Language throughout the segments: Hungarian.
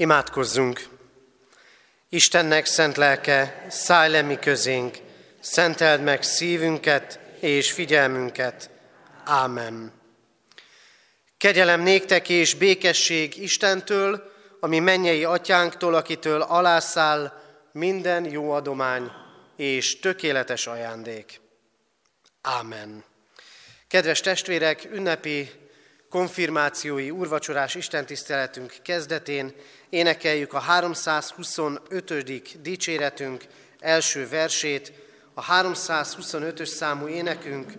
Imádkozzunk! Istennek szent lelke, szállj le mi közénk, szenteld meg szívünket és figyelmünket. Ámen. Kegyelem néktek és békesség Istentől, ami mennyei atyánktól, akitől alászáll minden jó adomány és tökéletes ajándék. Ámen. Kedves testvérek, ünnepi konfirmációi úrvacsorás istentiszteletünk kezdetén énekeljük a 325. dicséretünk első versét, a 325-ös számú énekünk,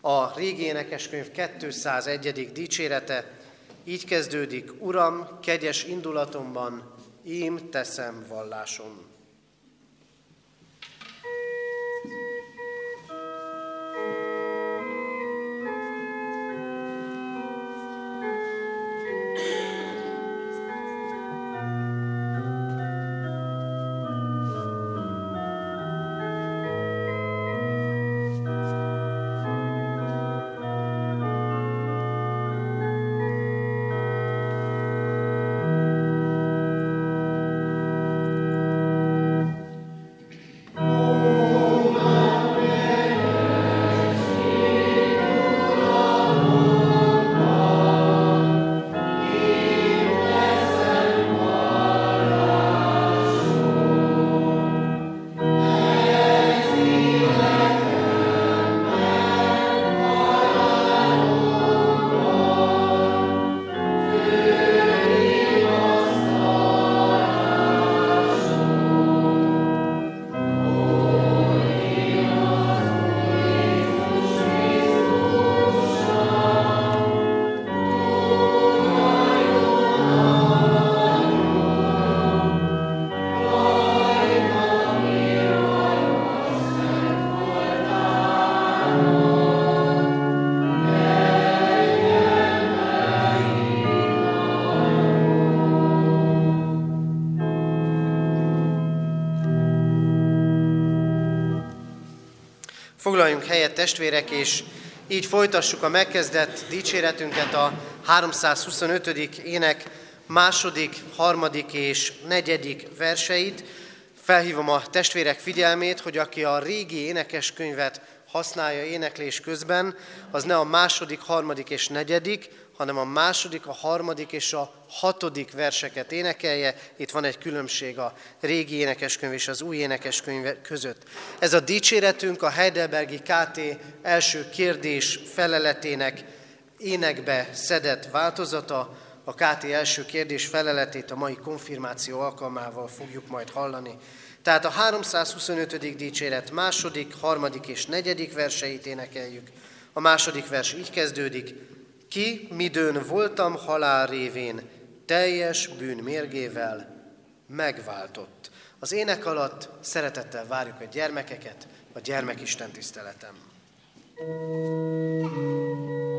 a régi énekeskönyv 201. dicsérete, így kezdődik, Uram, kegyes indulatomban, ím teszem vallásom. Foglaljunk helyet testvérek, és így folytassuk a megkezdett dicséretünket a 325. ének második, harmadik és negyedik verseit. Felhívom a testvérek figyelmét, hogy aki a régi énekeskönyvet használja éneklés közben, az ne a második, harmadik és negyedik, hanem a második, a harmadik és a hatodik verseket énekelje. Itt van egy különbség a régi énekeskönyv és az új énekeskönyv között. Ez a dicséretünk a Heidelbergi KT első kérdés feleletének énekbe szedett változata. A KT első kérdés feleletét a mai konfirmáció alkalmával fogjuk majd hallani. Tehát a 325. dicséret második, harmadik és negyedik verseit énekeljük. A második vers így kezdődik, ki, midőn voltam halál révén, teljes bűn mérgével megváltott. Az ének alatt szeretettel várjuk a gyermekeket a gyermekisten tiszteletem. thank you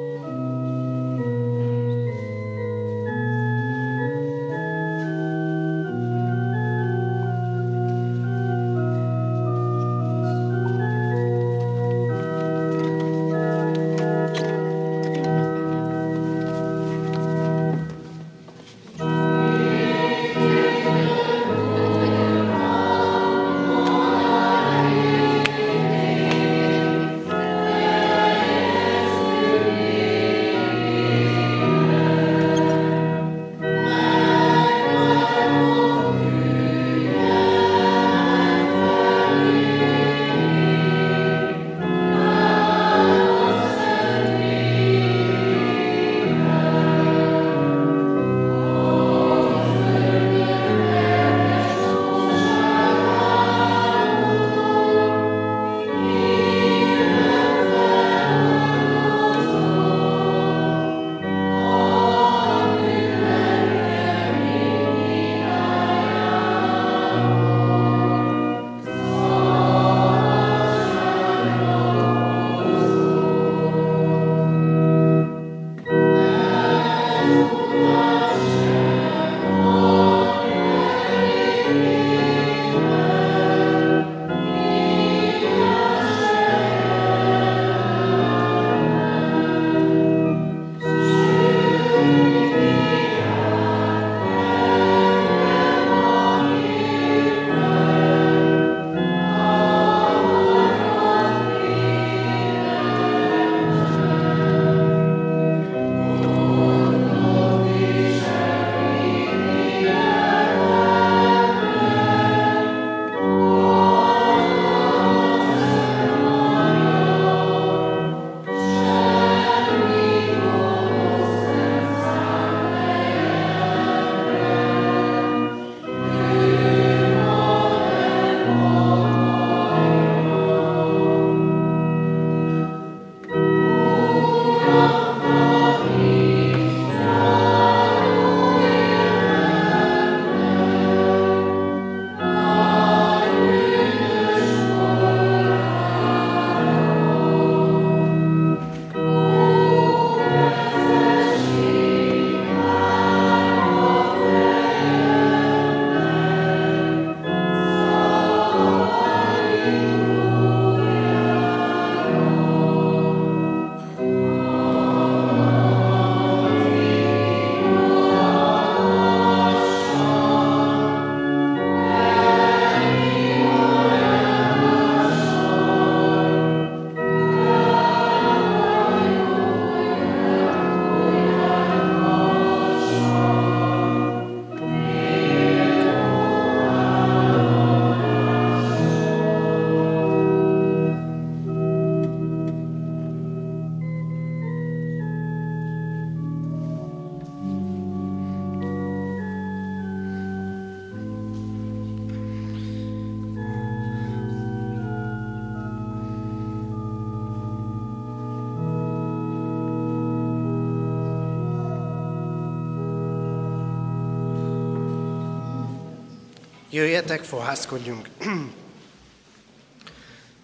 Jöjjetek, fohászkodjunk!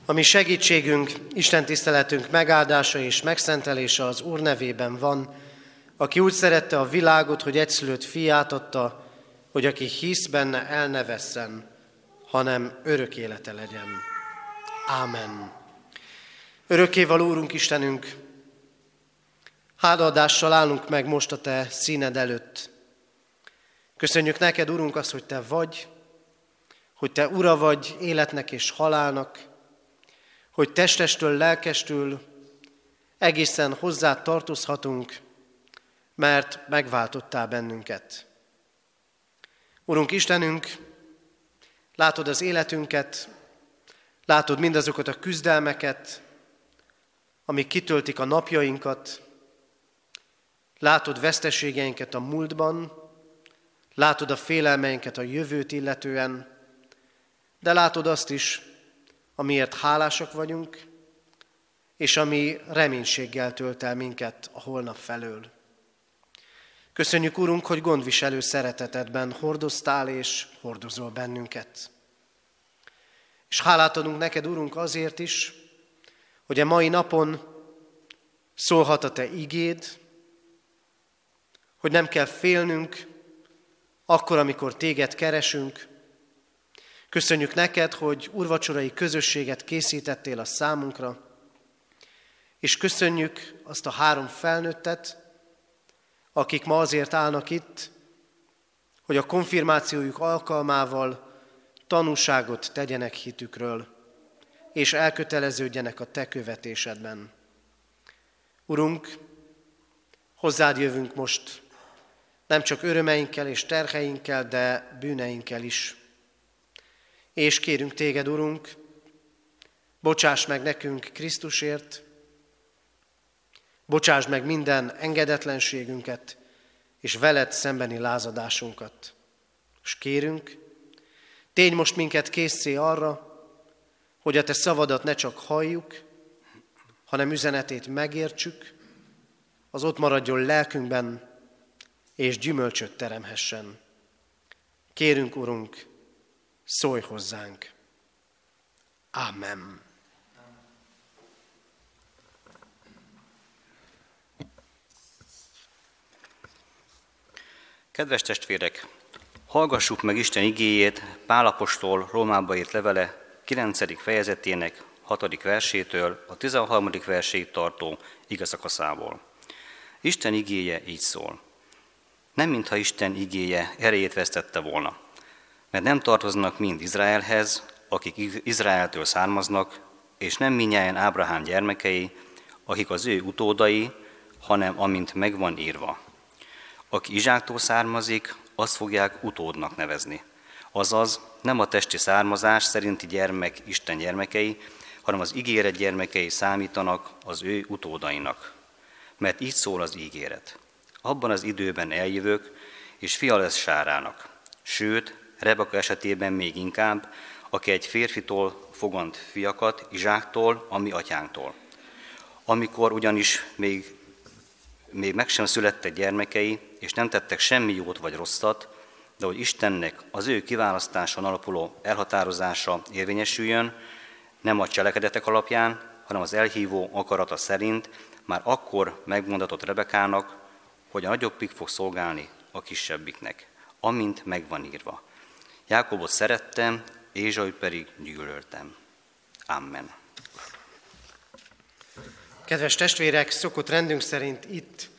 A mi segítségünk, Isten tiszteletünk megáldása és megszentelése az Úr nevében van, aki úgy szerette a világot, hogy egyszülött fiát adta, hogy aki hisz benne, el ne vesszen, hanem örök élete legyen. Ámen. Örökkévaló Úrunk Istenünk, hádaadással állunk meg most a Te színed előtt. Köszönjük neked, Urunk, azt, hogy Te vagy, hogy Te Ura vagy életnek és halálnak, hogy testestől, lelkestől egészen hozzá tartozhatunk, mert megváltottál bennünket. Urunk Istenünk, látod az életünket, látod mindazokat a küzdelmeket, amik kitöltik a napjainkat, látod veszteségeinket a múltban, látod a félelmeinket a jövőt illetően, de látod azt is, amiért hálásak vagyunk, és ami reménységgel tölt el minket a holnap felől. Köszönjük, Urunk, hogy gondviselő szeretetedben hordoztál és hordozol bennünket. És hálát adunk neked, Urunk, azért is, hogy a mai napon szólhat a Te igéd, hogy nem kell félnünk akkor, amikor Téged keresünk, Köszönjük neked, hogy urvacsorai közösséget készítettél a számunkra, és köszönjük azt a három felnőttet, akik ma azért állnak itt, hogy a konfirmációjuk alkalmával tanúságot tegyenek hitükről, és elköteleződjenek a te követésedben. Urunk, hozzád jövünk most nem csak örömeinkkel és terheinkkel, de bűneinkkel is. És kérünk téged, Urunk, bocsáss meg nekünk Krisztusért, bocsáss meg minden engedetlenségünket és veled szembeni lázadásunkat. És kérünk, tény most minket készé arra, hogy a te szavadat ne csak halljuk, hanem üzenetét megértsük, az ott maradjon lelkünkben, és gyümölcsöt teremhessen. Kérünk, Urunk, szólj hozzánk. Amen. Kedves testvérek, hallgassuk meg Isten igéjét Pálapostól Rómába írt levele 9. fejezetének 6. versétől a 13. verséig tartó igazakaszából. Isten igéje így szól. Nem mintha Isten igéje erejét vesztette volna mert nem tartoznak mind Izraelhez, akik Izraeltől származnak, és nem minnyáján Ábrahám gyermekei, akik az ő utódai, hanem amint megvan írva. Aki Izsáktól származik, azt fogják utódnak nevezni. Azaz nem a testi származás szerinti gyermek Isten gyermekei, hanem az ígéret gyermekei számítanak az ő utódainak. Mert így szól az ígéret. Abban az időben eljövök, és fia lesz Sárának. Sőt, Rebeka esetében még inkább, aki egy férfitól fogant fiakat, Izsáktól, ami atyánktól. Amikor ugyanis még, még meg sem születtek gyermekei, és nem tettek semmi jót vagy rosszat, de hogy Istennek az ő kiválasztáson alapuló elhatározása érvényesüljön, nem a cselekedetek alapján, hanem az elhívó akarata szerint, már akkor megmondatott Rebekának, hogy a nagyobbik fog szolgálni a kisebbiknek, amint megvan írva. Jákobot szerettem, Ézsai pedig gyűlöltem. Amen. Kedves testvérek, szokott rendünk szerint itt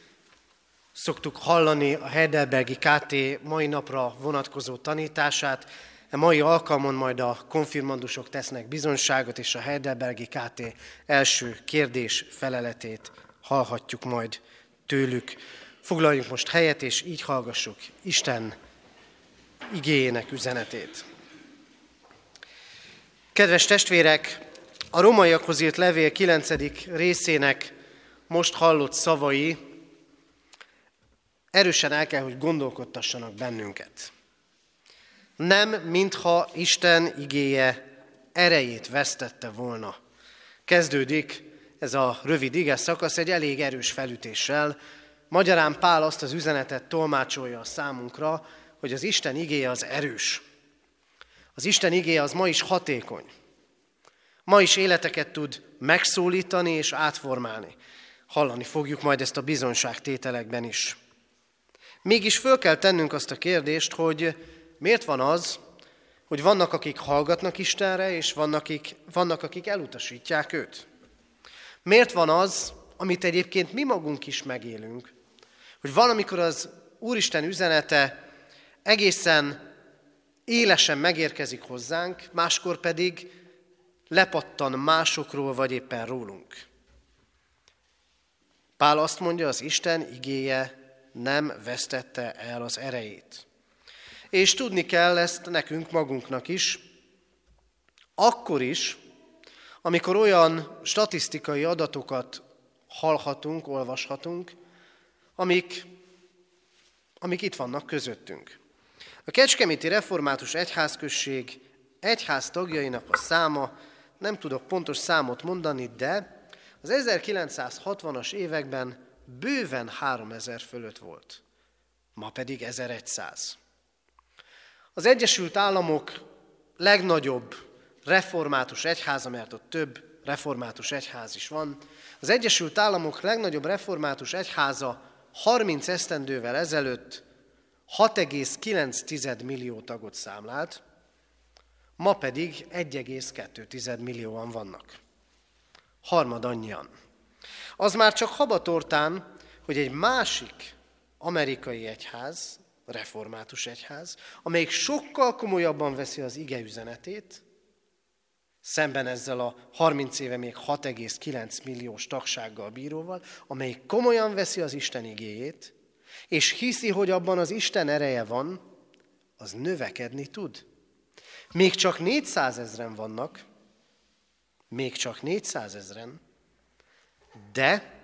szoktuk hallani a Heidelbergi KT mai napra vonatkozó tanítását. A mai alkalmon majd a konfirmandusok tesznek bizonyságot, és a Heidelbergi KT első kérdés feleletét hallhatjuk majd tőlük. Foglaljunk most helyet, és így hallgassuk Isten igéjének üzenetét. Kedves testvérek, a romaiakhoz írt levél 9. részének most hallott szavai erősen el kell, hogy gondolkodtassanak bennünket. Nem, mintha Isten igéje erejét vesztette volna. Kezdődik ez a rövid ige szakasz egy elég erős felütéssel. Magyarán Pál azt az üzenetet tolmácsolja a számunkra, hogy az Isten igéje az erős. Az Isten igéje az ma is hatékony. Ma is életeket tud megszólítani és átformálni. Hallani fogjuk majd ezt a bizonyságtételekben is. Mégis föl kell tennünk azt a kérdést, hogy miért van az, hogy vannak, akik hallgatnak Istenre, és vannak, akik, vannak, akik elutasítják őt. Miért van az, amit egyébként mi magunk is megélünk, hogy valamikor az Úristen üzenete egészen élesen megérkezik hozzánk, máskor pedig lepattan másokról, vagy éppen rólunk. Pál azt mondja, az Isten igéje nem vesztette el az erejét. És tudni kell ezt nekünk magunknak is, akkor is, amikor olyan statisztikai adatokat hallhatunk, olvashatunk, amik, amik itt vannak közöttünk. A Kecskeméti Református Egyházközség egyház tagjainak a száma, nem tudok pontos számot mondani, de az 1960-as években bőven 3000 fölött volt, ma pedig 1100. Az Egyesült Államok legnagyobb református egyháza, mert ott több református egyház is van, az Egyesült Államok legnagyobb református egyháza 30 esztendővel ezelőtt 6,9 millió tagot számlált, ma pedig 1,2 millióan vannak. Harmad annyian. Az már csak habatortán, hogy egy másik amerikai egyház, református egyház, amelyik sokkal komolyabban veszi az ige üzenetét, szemben ezzel a 30 éve még 6,9 milliós tagsággal bíróval, amelyik komolyan veszi az Isten igéjét, és hiszi, hogy abban az Isten ereje van, az növekedni tud. Még csak 400 ezren vannak, még csak 400 ezren, de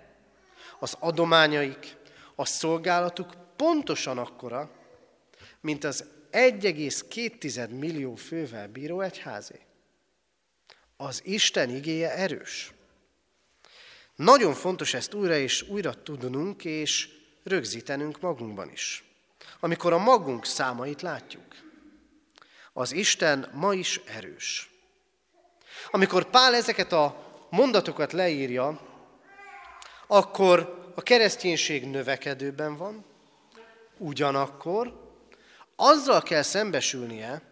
az adományaik, a szolgálatuk pontosan akkora, mint az 1,2 millió fővel bíró egyházé. Az Isten igéje erős. Nagyon fontos ezt újra és újra tudnunk, és rögzítenünk magunkban is. Amikor a magunk számait látjuk. Az Isten ma is erős. Amikor Pál ezeket a mondatokat leírja, akkor a kereszténység növekedőben van, ugyanakkor azzal kell szembesülnie,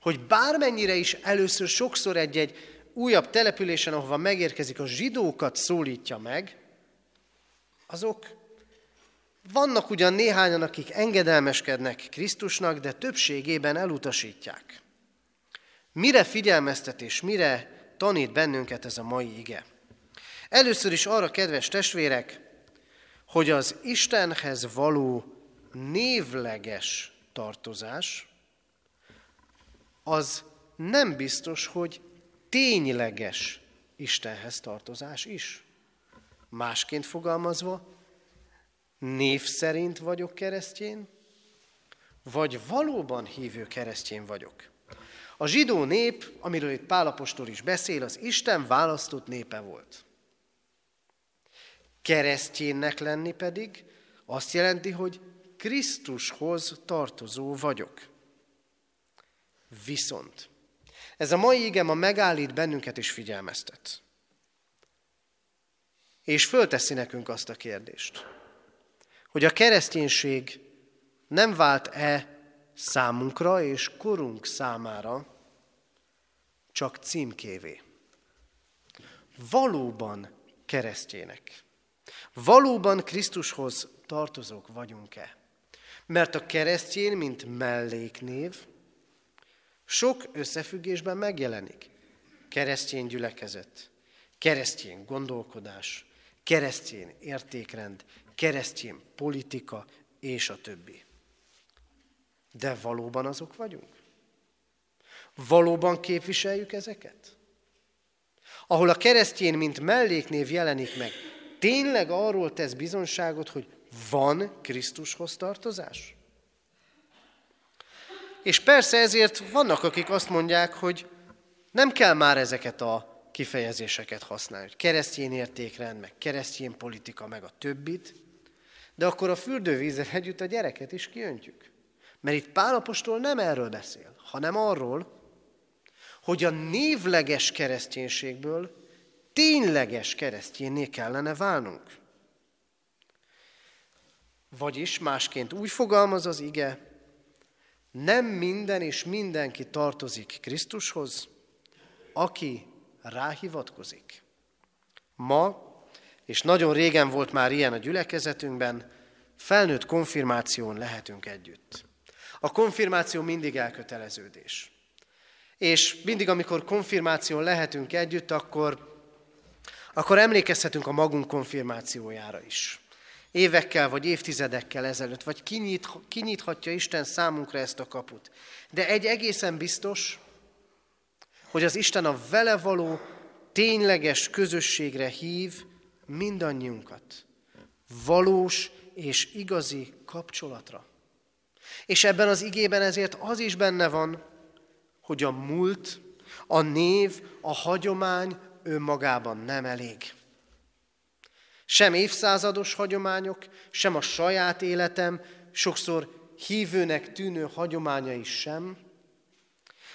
hogy bármennyire is először sokszor egy-egy újabb településen, ahova megérkezik, a zsidókat szólítja meg, azok vannak ugyan néhányan, akik engedelmeskednek Krisztusnak, de többségében elutasítják. Mire figyelmeztet és mire tanít bennünket ez a mai ige? Először is arra, kedves testvérek, hogy az Istenhez való névleges tartozás, az nem biztos, hogy tényleges Istenhez tartozás is. Másként fogalmazva, név szerint vagyok keresztjén, vagy valóban hívő keresztjén vagyok. A zsidó nép, amiről itt Pálapostól is beszél, az Isten választott népe volt. Keresztjénnek lenni pedig azt jelenti, hogy Krisztushoz tartozó vagyok. Viszont ez a mai igem a megállít bennünket és figyelmeztet. És fölteszi nekünk azt a kérdést, hogy a kereszténység nem vált-e számunkra és korunk számára csak címkévé. Valóban keresztjének. Valóban Krisztushoz tartozók vagyunk-e? Mert a keresztjén, mint melléknév, sok összefüggésben megjelenik. Keresztény gyülekezet, keresztény gondolkodás, keresztény értékrend, keresztény politika, és a többi. De valóban azok vagyunk? Valóban képviseljük ezeket? Ahol a keresztjén, mint melléknév jelenik meg, tényleg arról tesz bizonságot, hogy van Krisztushoz tartozás? És persze ezért vannak, akik azt mondják, hogy nem kell már ezeket a kifejezéseket használni, hogy keresztény értékrend, meg keresztény politika, meg a többit, de akkor a fürdővízzel együtt a gyereket is kiöntjük. Mert itt Pálapostól nem erről beszél, hanem arról, hogy a névleges kereszténységből tényleges keresztjénné kellene válnunk. Vagyis másként úgy fogalmaz az ige, nem minden és mindenki tartozik Krisztushoz, aki ráhivatkozik. Ma, és nagyon régen volt már ilyen a gyülekezetünkben, felnőtt konfirmáción lehetünk együtt. A konfirmáció mindig elköteleződés. És mindig, amikor konfirmáción lehetünk együtt, akkor, akkor emlékezhetünk a magunk konfirmációjára is. Évekkel vagy évtizedekkel ezelőtt, vagy kinyit, kinyithatja Isten számunkra ezt a kaput. De egy egészen biztos, hogy az Isten a vele való tényleges közösségre hív mindannyiunkat. Valós és igazi kapcsolatra. És ebben az igében ezért az is benne van, hogy a múlt, a név, a hagyomány önmagában nem elég. Sem évszázados hagyományok, sem a saját életem, sokszor hívőnek tűnő hagyományai sem,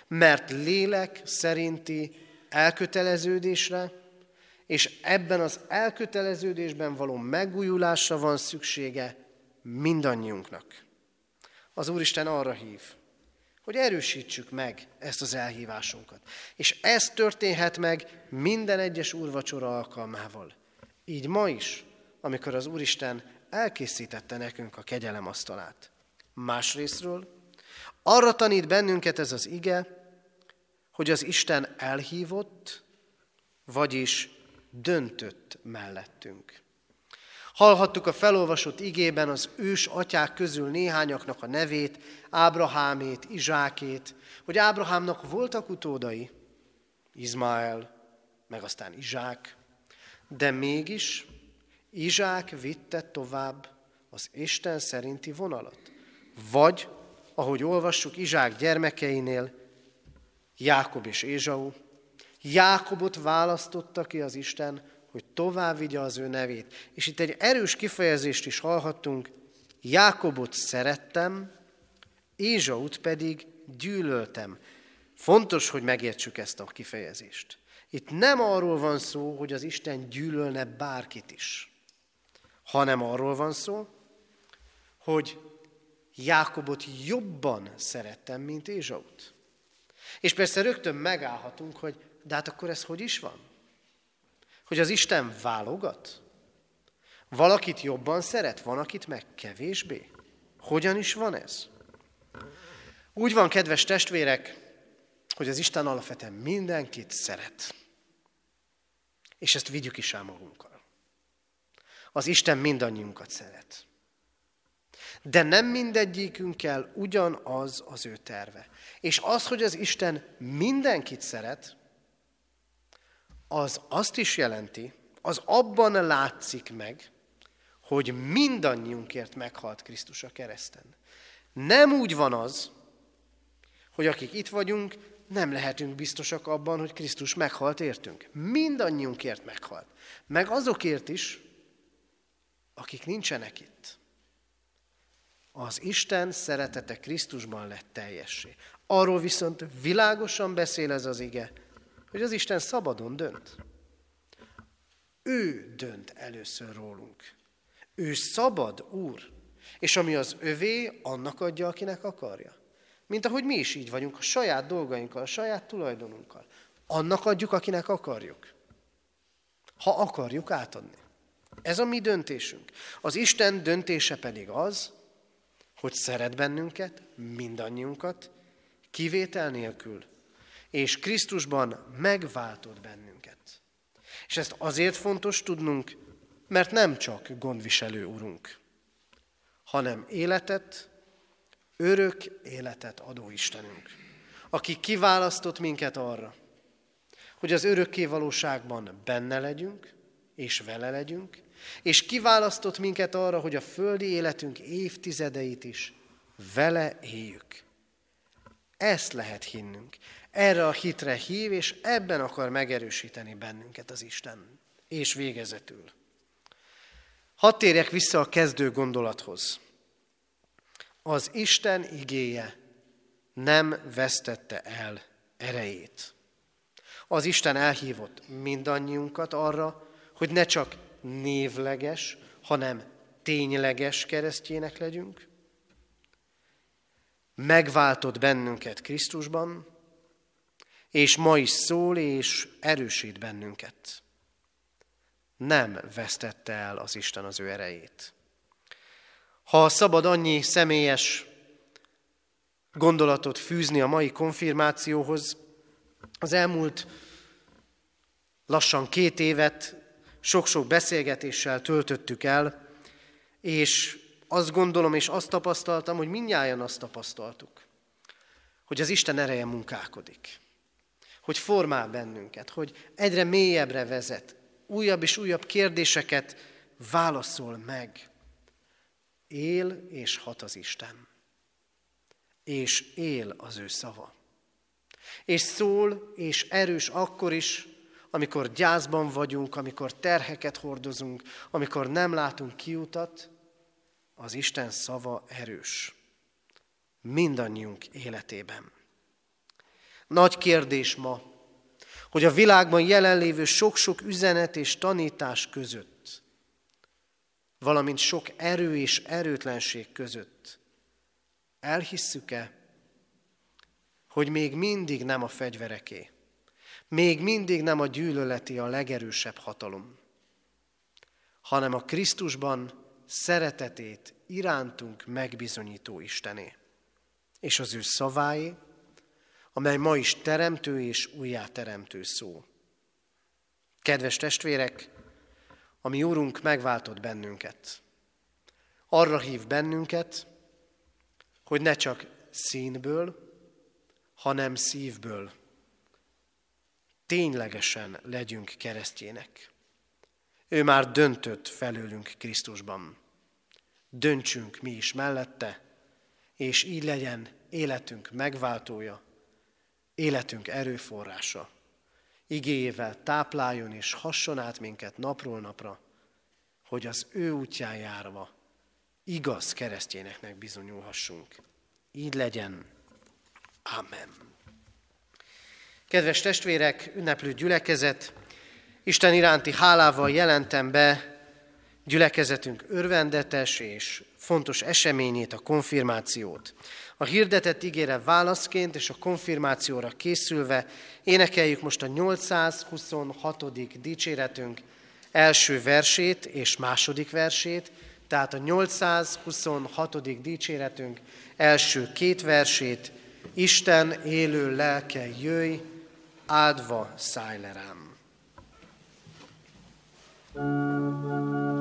mert lélek szerinti elköteleződésre, és ebben az elköteleződésben való megújulásra van szüksége mindannyiunknak. Az Úristen arra hív, hogy erősítsük meg ezt az elhívásunkat. És ez történhet meg minden egyes úrvacsora alkalmával. Így ma is, amikor az Úristen elkészítette nekünk a kegyelem asztalát. Másrésztről, arra tanít bennünket ez az ige, hogy az Isten elhívott, vagyis döntött mellettünk. Hallhattuk a felolvasott igében az ős atyák közül néhányaknak a nevét, Ábrahámét, Izsákét, hogy Ábrahámnak voltak utódai, Izmael, meg aztán Izsák, de mégis Izsák vitte tovább az Isten szerinti vonalat. Vagy, ahogy olvassuk Izsák gyermekeinél, Jákob és Ézsau, Jákobot választotta ki az Isten, hogy tovább vigye az ő nevét. És itt egy erős kifejezést is hallhattunk, Jákobot szerettem, Ézsaut pedig gyűlöltem. Fontos, hogy megértsük ezt a kifejezést. Itt nem arról van szó, hogy az Isten gyűlölne bárkit is, hanem arról van szó, hogy Jákobot jobban szerettem, mint Ézsaut. És persze rögtön megállhatunk, hogy de hát akkor ez hogy is van? Hogy az Isten válogat? Valakit jobban szeret, van, akit meg kevésbé? Hogyan is van ez? Úgy van, kedves testvérek, hogy az Isten alapvetően mindenkit szeret. És ezt vigyük is el magunkkal. Az Isten mindannyiunkat szeret. De nem mindegyikünkkel ugyanaz az ő terve. És az, hogy az Isten mindenkit szeret, az azt is jelenti, az abban látszik meg, hogy mindannyiunkért meghalt Krisztus a kereszten. Nem úgy van az, hogy akik itt vagyunk, nem lehetünk biztosak abban, hogy Krisztus meghalt értünk. Mindannyiunkért meghalt. Meg azokért is, akik nincsenek itt. Az Isten szeretete Krisztusban lett teljessé. Arról viszont világosan beszél ez az ige, hogy az Isten szabadon dönt. Ő dönt először rólunk. Ő szabad úr, és ami az övé, annak adja, akinek akarja. Mint ahogy mi is így vagyunk, a saját dolgainkkal, a saját tulajdonunkkal. Annak adjuk, akinek akarjuk. Ha akarjuk átadni. Ez a mi döntésünk. Az Isten döntése pedig az, hogy szeret bennünket, mindannyiunkat, kivétel nélkül, és Krisztusban megváltott bennünket. És ezt azért fontos tudnunk, mert nem csak gondviselő Urunk, hanem életet, örök életet adó Istenünk, aki kiválasztott minket arra, hogy az örökké valóságban benne legyünk, és vele legyünk, és kiválasztott minket arra, hogy a földi életünk évtizedeit is vele éljük. Ezt lehet hinnünk. Erre a hitre hív, és ebben akar megerősíteni bennünket az Isten. És végezetül. Hadd térjek vissza a kezdő gondolathoz. Az Isten igéje nem vesztette el erejét. az Isten elhívott mindannyiunkat arra, hogy ne csak névleges, hanem tényleges keresztjének legyünk. Megváltott bennünket Krisztusban, és ma is szól és erősít bennünket. Nem vesztette el az Isten az ő erejét. Ha szabad annyi személyes gondolatot fűzni a mai konfirmációhoz, az elmúlt lassan két évet sok-sok beszélgetéssel töltöttük el, és azt gondolom és azt tapasztaltam, hogy mindnyájan azt tapasztaltuk, hogy az Isten ereje munkálkodik, hogy formál bennünket, hogy egyre mélyebbre vezet, újabb és újabb kérdéseket válaszol meg. Él és hat az Isten. És él az ő szava. És szól és erős akkor is, amikor gyászban vagyunk, amikor terheket hordozunk, amikor nem látunk kiutat, az Isten szava erős. Mindannyiunk életében. Nagy kérdés ma, hogy a világban jelenlévő sok-sok üzenet és tanítás között, valamint sok erő és erőtlenség között elhisszük-e, hogy még mindig nem a fegyvereké, még mindig nem a gyűlöleti a legerősebb hatalom, hanem a Krisztusban szeretetét irántunk megbizonyító Istené, és az ő szaváé, amely ma is teremtő és újjáteremtő szó. Kedves testvérek, a mi Úrunk megváltott bennünket. Arra hív bennünket, hogy ne csak színből, hanem szívből ténylegesen legyünk keresztjének. Ő már döntött felőlünk Krisztusban. Döntsünk mi is mellette, és így legyen életünk megváltója, életünk erőforrása. Igéjével tápláljon és hasson át minket napról napra, hogy az ő útján járva igaz keresztjéneknek bizonyulhassunk. Így legyen. Amen. Kedves testvérek, ünneplő gyülekezet, Isten iránti hálával jelentem be gyülekezetünk örvendetes és fontos eseményét, a konfirmációt. A hirdetett ígére válaszként és a konfirmációra készülve énekeljük most a 826. dicséretünk első versét és második versét, tehát a 826. dicséretünk első két versét, Isten élő lelke jöjj, áldva szállj le rám. thank you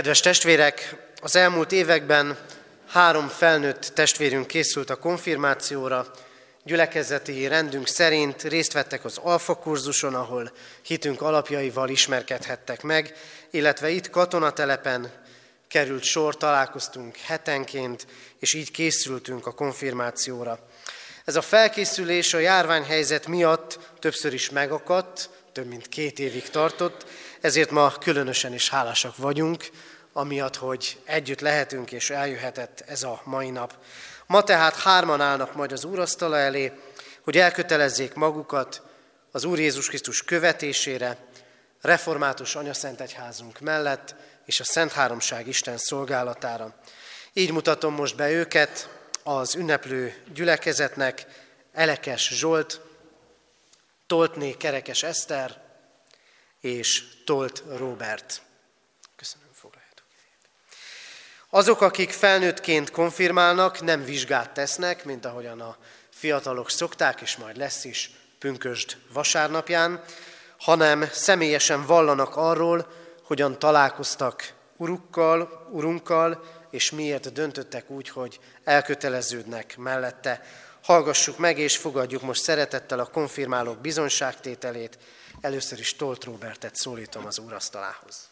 Kedves testvérek, az elmúlt években három felnőtt testvérünk készült a konfirmációra, gyülekezeti rendünk szerint részt vettek az alfa kurzuson, ahol hitünk alapjaival ismerkedhettek meg, illetve itt katonatelepen került sor, találkoztunk hetenként, és így készültünk a konfirmációra. Ez a felkészülés a járványhelyzet miatt többször is megakadt, több mint két évig tartott, ezért ma különösen is hálásak vagyunk, amiatt, hogy együtt lehetünk és eljöhetett ez a mai nap. Ma tehát hárman állnak majd az úrasztala elé, hogy elkötelezzék magukat az Úr Jézus Krisztus követésére, református anyaszent egyházunk mellett és a Szent Háromság Isten szolgálatára. Így mutatom most be őket az ünneplő gyülekezetnek, Elekes Zsolt, Toltné Kerekes Eszter és Tolt Robert. Köszönöm, foglaljátok. Azok, akik felnőttként konfirmálnak, nem vizsgát tesznek, mint ahogyan a fiatalok szokták, és majd lesz is pünkösd vasárnapján, hanem személyesen vallanak arról, hogyan találkoztak urukkal, urunkkal, és miért döntöttek úgy, hogy elköteleződnek mellette. Hallgassuk meg és fogadjuk most szeretettel a konfirmálók bizonyságtételét. Először is Tolt Robertet szólítom az úrasztalához.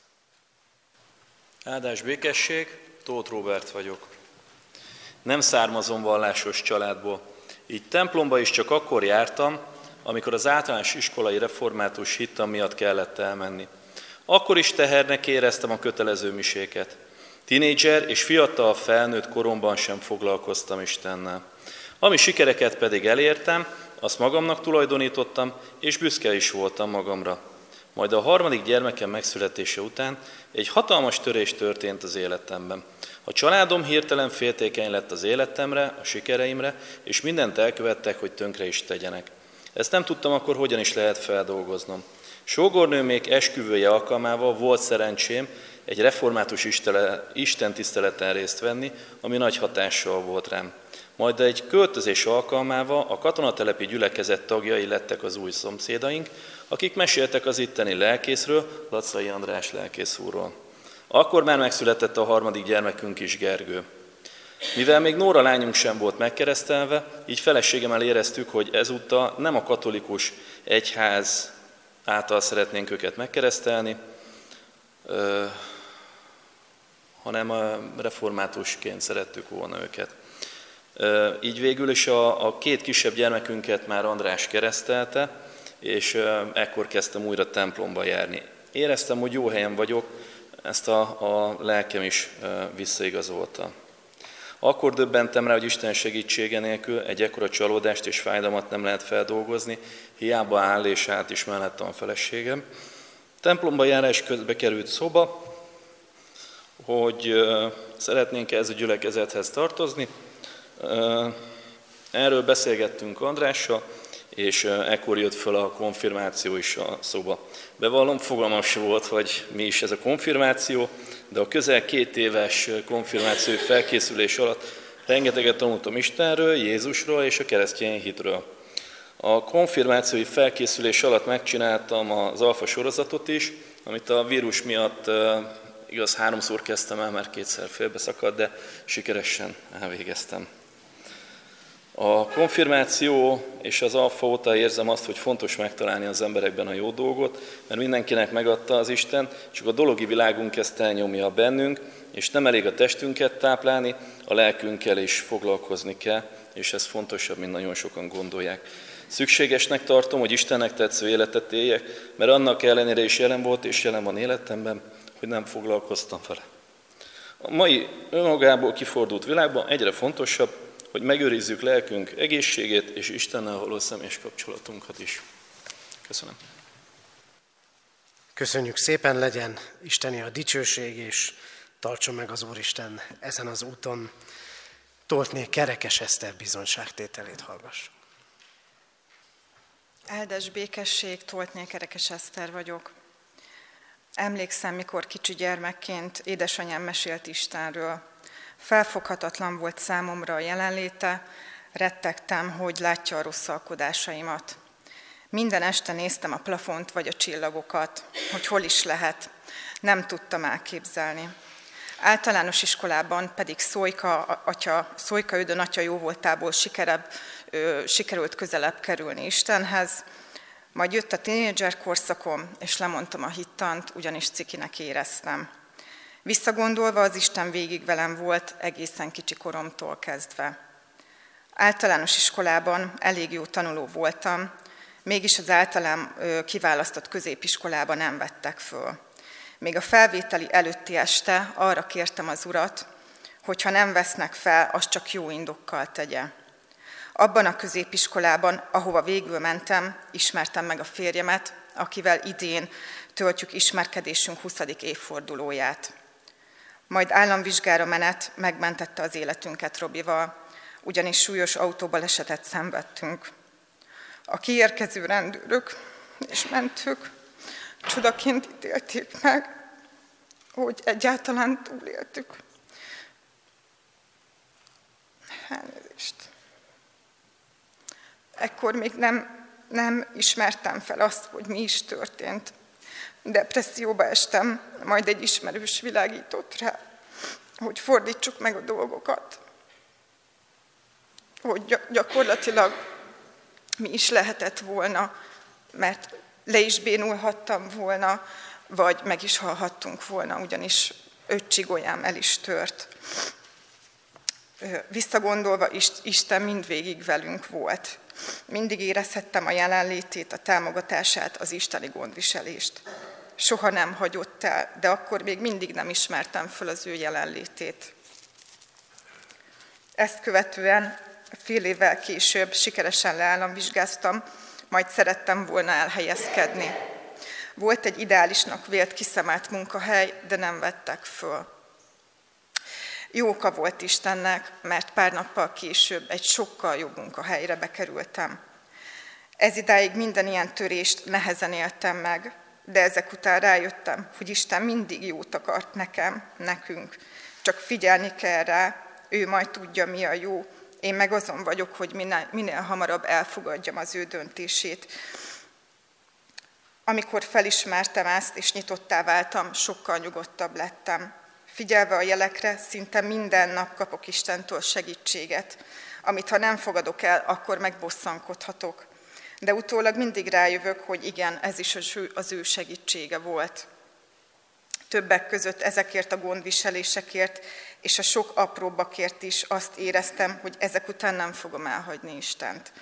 Áldás békesség, Tóth Robert vagyok. Nem származom vallásos családból, így templomba is csak akkor jártam, amikor az általános iskolai református hittam miatt kellett elmenni. Akkor is tehernek éreztem a kötelező miséket. Tinédzser és fiatal felnőtt koromban sem foglalkoztam Istennel. Ami sikereket pedig elértem, azt magamnak tulajdonítottam, és büszke is voltam magamra. Majd a harmadik gyermekem megszületése után egy hatalmas törés történt az életemben. A családom hirtelen féltékeny lett az életemre, a sikereimre, és mindent elkövettek, hogy tönkre is tegyenek. Ezt nem tudtam akkor, hogyan is lehet feldolgoznom. még esküvője alkalmával volt szerencsém egy református istentiszteleten részt venni, ami nagy hatással volt rám. Majd egy költözés alkalmával a katonatelepi gyülekezet tagjai lettek az új szomszédaink, akik meséltek az itteni lelkészről, Lacai András lelkész úrról. Akkor már megszületett a harmadik gyermekünk is, Gergő. Mivel még Nóra lányunk sem volt megkeresztelve, így feleségemmel éreztük, hogy ezúttal nem a katolikus egyház által szeretnénk őket megkeresztelni, hanem a reformátusként szerettük volna őket. Így végül is a, a két kisebb gyermekünket már András keresztelte, és ekkor kezdtem újra templomba járni. Éreztem, hogy jó helyen vagyok, ezt a, a lelkem is visszaigazolta. Akkor döbbentem rá, hogy Isten segítsége nélkül egy ekkora csalódást és fájdalmat nem lehet feldolgozni, hiába áll és át is mellettem a feleségem. Templomba járás közbe került szoba, hogy szeretnénk ez a gyülekezethez tartozni. Erről beszélgettünk Andrással, és ekkor jött fel a konfirmáció is a szoba. Bevallom, fogalmam volt, hogy mi is ez a konfirmáció, de a közel két éves konfirmáció felkészülés alatt rengeteget tanultam Istenről, Jézusról és a keresztény hitről. A konfirmációi felkészülés alatt megcsináltam az alfa sorozatot is, amit a vírus miatt igaz háromszor kezdtem el, mert kétszer félbeszakadt, de sikeresen elvégeztem. A konfirmáció és az alfa óta érzem azt, hogy fontos megtalálni az emberekben a jó dolgot, mert mindenkinek megadta az Isten, csak a dologi világunk ezt elnyomja bennünk, és nem elég a testünket táplálni, a lelkünkkel is foglalkozni kell, és ez fontosabb, mint nagyon sokan gondolják. Szükségesnek tartom, hogy Istennek tetsző életet éljek, mert annak ellenére is jelen volt és jelen van életemben, hogy nem foglalkoztam vele. A mai önmagából kifordult világban egyre fontosabb, hogy megőrizzük lelkünk egészségét és Istennel való személyes kapcsolatunkat is. Köszönöm. Köszönjük szépen, legyen Isteni a dicsőség, és tartson meg az Úristen ezen az úton. Toltné Kerekes Eszter bizonságtételét hallgassuk. Eldes békesség, Toltné Kerekes Eszter vagyok. Emlékszem, mikor kicsi gyermekként édesanyám mesélt Istenről. Felfoghatatlan volt számomra a jelenléte, rettegtem, hogy látja a rosszalkodásaimat. Minden este néztem a plafont vagy a csillagokat, hogy hol is lehet. Nem tudtam elképzelni. Általános iskolában pedig Szójka, atya, Szójka Ödön atya jó voltából sikerebb, ö, sikerült közelebb kerülni Istenhez. Majd jött a tínédzser korszakom, és lemondtam a hittant, ugyanis cikinek éreztem. Visszagondolva az Isten végig velem volt egészen kicsi koromtól kezdve. Általános iskolában elég jó tanuló voltam, mégis az általám kiválasztott középiskolában nem vettek föl. Még a felvételi előtti este arra kértem az urat, hogy ha nem vesznek fel, az csak jó indokkal tegye. Abban a középiskolában, ahova végül mentem, ismertem meg a férjemet, akivel idén töltjük ismerkedésünk 20. évfordulóját. Majd államvizsgára menet megmentette az életünket Robival, ugyanis súlyos autóbalesetet szenvedtünk. A kiérkező rendőrök és mentők csodaként ítélték meg, hogy egyáltalán túléltük. Elnézést. Ekkor még nem, nem ismertem fel azt, hogy mi is történt. Depresszióba estem, majd egy ismerős világított rá, hogy fordítsuk meg a dolgokat. Hogy gyakorlatilag mi is lehetett volna, mert le is bénulhattam volna, vagy meg is halhattunk volna, ugyanis öt csigolyám el is tört. Visszagondolva Isten mindvégig velünk volt. Mindig érezhettem a jelenlétét, a támogatását, az isteni gondviselést. Soha nem hagyott el, de akkor még mindig nem ismertem föl az ő jelenlétét. Ezt követően fél évvel később sikeresen leállamvizsgáztam, majd szerettem volna elhelyezkedni. Volt egy ideálisnak vélt kiszemelt munkahely, de nem vettek föl. Jó oka volt Istennek, mert pár nappal később egy sokkal jobb munkahelyre bekerültem. Ez idáig minden ilyen törést nehezen éltem meg, de ezek után rájöttem, hogy Isten mindig jót akart nekem, nekünk. Csak figyelni kell rá, ő majd tudja, mi a jó. Én meg azon vagyok, hogy minél, minél hamarabb elfogadjam az ő döntését. Amikor felismertem ezt, és nyitottá váltam, sokkal nyugodtabb lettem. Figyelve a jelekre, szinte minden nap kapok Istentől segítséget, amit ha nem fogadok el, akkor megbosszankodhatok. De utólag mindig rájövök, hogy igen, ez is az ő segítsége volt. Többek között ezekért a gondviselésekért és a sok apróbbakért is azt éreztem, hogy ezek után nem fogom elhagyni Istent.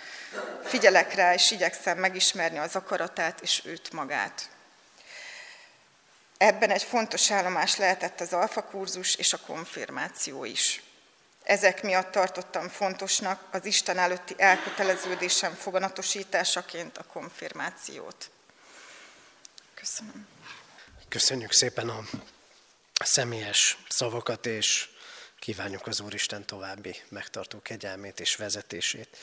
Figyelek rá, és igyekszem megismerni az akaratát és őt magát. Ebben egy fontos állomás lehetett az alfakurzus és a konfirmáció is. Ezek miatt tartottam fontosnak az Isten előtti elköteleződésem foganatosításaként a konfirmációt. Köszönöm. Köszönjük szépen a személyes szavakat, és kívánjuk az Úristen további megtartó kegyelmét és vezetését.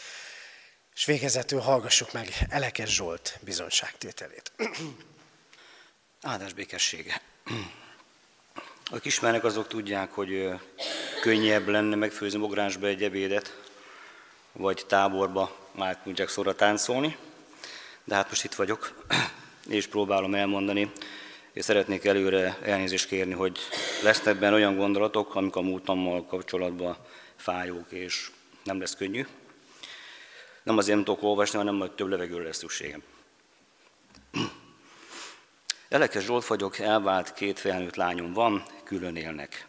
És végezetül hallgassuk meg Elekes Zsolt bizonságtételét. Áldás békessége. Akik ismernek, azok tudják, hogy könnyebb lenne megfőzni bográsba egy ebédet, vagy táborba Michael Jacksonra táncolni. De hát most itt vagyok, és próbálom elmondani, és szeretnék előre elnézést kérni, hogy lesznek benne olyan gondolatok, amik a múltammal kapcsolatban fájók, és nem lesz könnyű. Nem azért nem tudok olvasni, hanem hogy több levegőre lesz szükségem. Elekes Zsolt vagyok, elvált két felnőtt lányom van, külön élnek.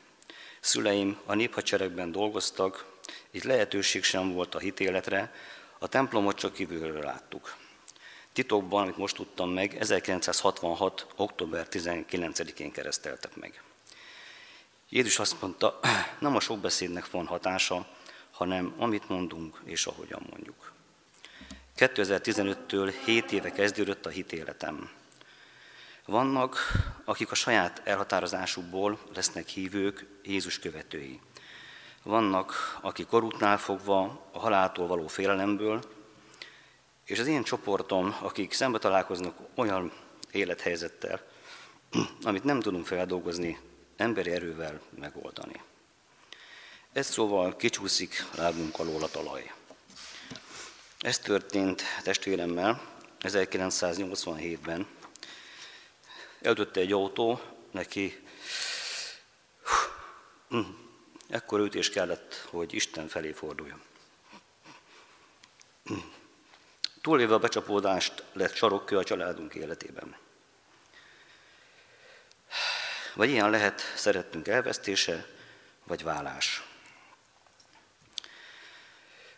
Szüleim a néphadseregben dolgoztak, itt lehetőség sem volt a hitéletre, a templomot csak kívülről láttuk. Titokban, amit most tudtam meg, 1966. október 19-én kereszteltek meg. Jézus azt mondta, nem a sok beszédnek van hatása, hanem amit mondunk és ahogyan mondjuk. 2015-től 7 éve kezdődött a hitéletem. Vannak, akik a saját elhatározásukból lesznek hívők, Jézus követői. Vannak, akik korútnál fogva a haláltól való félelemből, és az én csoportom, akik szembe találkoznak olyan élethelyzettel, amit nem tudunk feldolgozni, emberi erővel megoldani. Ez szóval kicsúszik lábunk alól a talaj. Ez történt testvéremmel 1987-ben, Eltötte egy autó, neki Ekkor őt is kellett, hogy Isten felé forduljon. Túlélve a becsapódást lett sarokkő a családunk életében. Vagy ilyen lehet szerettünk elvesztése, vagy válás.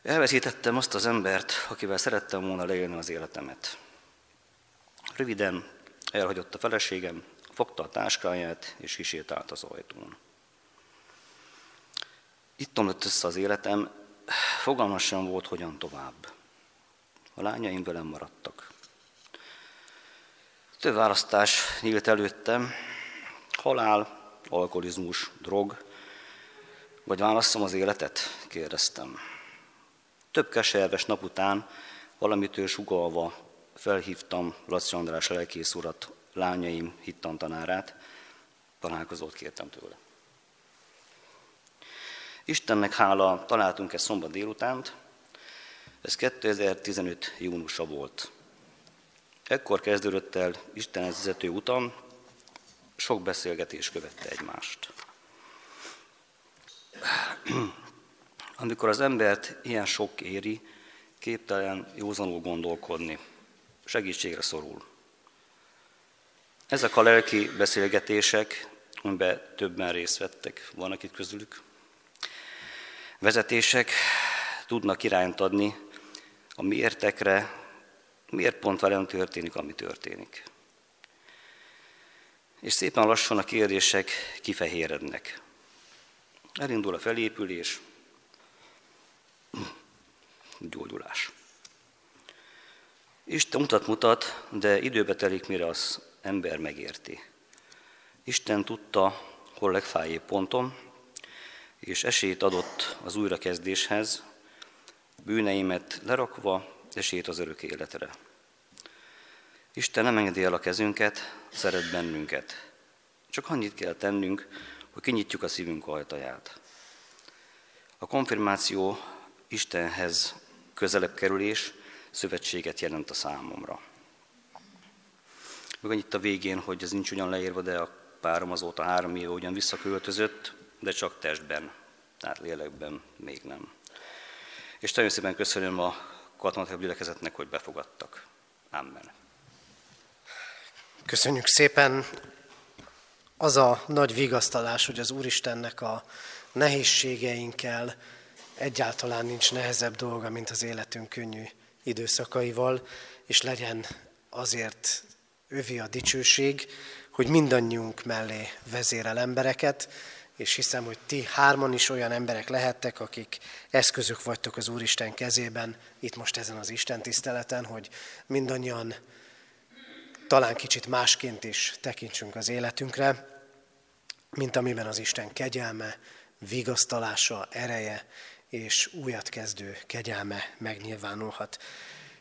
Elveszítettem azt az embert, akivel szerettem volna leélni az életemet. Röviden elhagyott a feleségem, fogta a táskáját és kisétált az ajtón. Itt omlott össze az életem, fogalmas sem volt, hogyan tovább. A lányaim velem maradtak. Több választás nyílt előttem, halál, alkoholizmus, drog, vagy válaszom az életet? kérdeztem. Több keserves nap után valamitől sugalva felhívtam Laci András lelkész urat, lányaim hittantanárát, találkozót kértem tőle. Istennek hála, találtunk egy szombat délutánt, ez 2015. júniusa volt. Ekkor kezdődött el Isten vezető utam, sok beszélgetés követte egymást. Amikor az embert ilyen sok éri, képtelen józanul gondolkodni, segítségre szorul. Ezek a lelki beszélgetések, amiben többen részt vettek, vannak itt közülük, vezetések tudnak irányt adni a miértekre, miért pont velem történik, ami történik. És szépen lassan a kérdések kifehérednek. Elindul a felépülés, gyógyulás. Isten mutat-mutat, de időbe telik, mire az ember megérti. Isten tudta, hol legfájébb pontom, és esélyt adott az újrakezdéshez, bűneimet lerakva, esélyt az örök életre. Isten nem engedi el a kezünket, szeret bennünket. Csak annyit kell tennünk, hogy kinyitjuk a szívünk ajtaját. A konfirmáció Istenhez közelebb kerülés szövetséget jelent a számomra. Meg annyit a végén, hogy ez nincs ugyan leírva, de a párom azóta három éve ugyan visszaköltözött, de csak testben, tehát lélekben még nem. És nagyon szépen köszönöm a katonai gyülekezetnek, hogy befogadtak. Amen. Köszönjük szépen. Az a nagy vigasztalás, hogy az Úristennek a nehézségeinkkel egyáltalán nincs nehezebb dolga, mint az életünk könnyű időszakaival, és legyen azért övi a dicsőség, hogy mindannyiunk mellé vezérel embereket, és hiszem, hogy ti hárman is olyan emberek lehettek, akik eszközök vagytok az Úristen kezében, itt most ezen az Isten tiszteleten, hogy mindannyian talán kicsit másként is tekintsünk az életünkre, mint amiben az Isten kegyelme, vigasztalása, ereje és újat kezdő kegyelme megnyilvánulhat.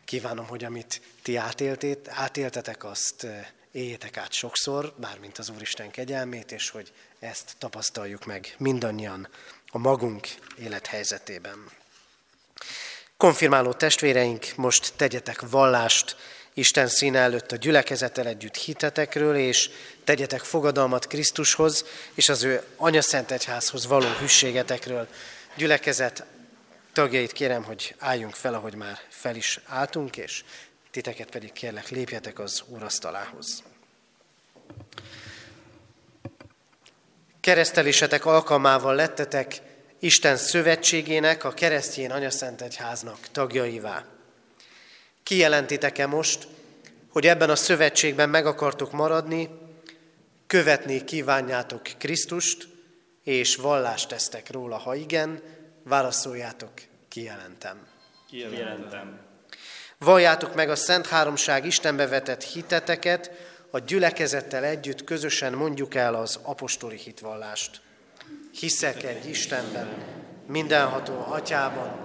Kívánom, hogy amit ti átéltét, átéltetek, azt éljétek át sokszor, bármint az Úristen kegyelmét, és hogy ezt tapasztaljuk meg mindannyian a magunk élethelyzetében. Konfirmáló testvéreink, most tegyetek vallást Isten színe előtt a gyülekezettel együtt hitetekről, és tegyetek fogadalmat Krisztushoz és az ő anyaszent egyházhoz való hűségetekről. Gyülekezet tagjait kérem, hogy álljunk fel, ahogy már fel is álltunk, és titeket pedig kérlek, lépjetek az úrasztalához. Keresztelésetek alkalmával lettetek Isten szövetségének, a keresztjén anyaszent egyháznak tagjaivá. Kijelentitek-e most, hogy ebben a szövetségben meg akartok maradni, követni kívánjátok Krisztust, és vallást tesztek róla, ha igen, válaszoljátok, kijelentem. Kijelentem. Valljátok meg a Szent Háromság Istenbe vetett hiteteket, a gyülekezettel együtt közösen mondjuk el az apostoli hitvallást. Hiszek egy Istenben, mindenható atyában,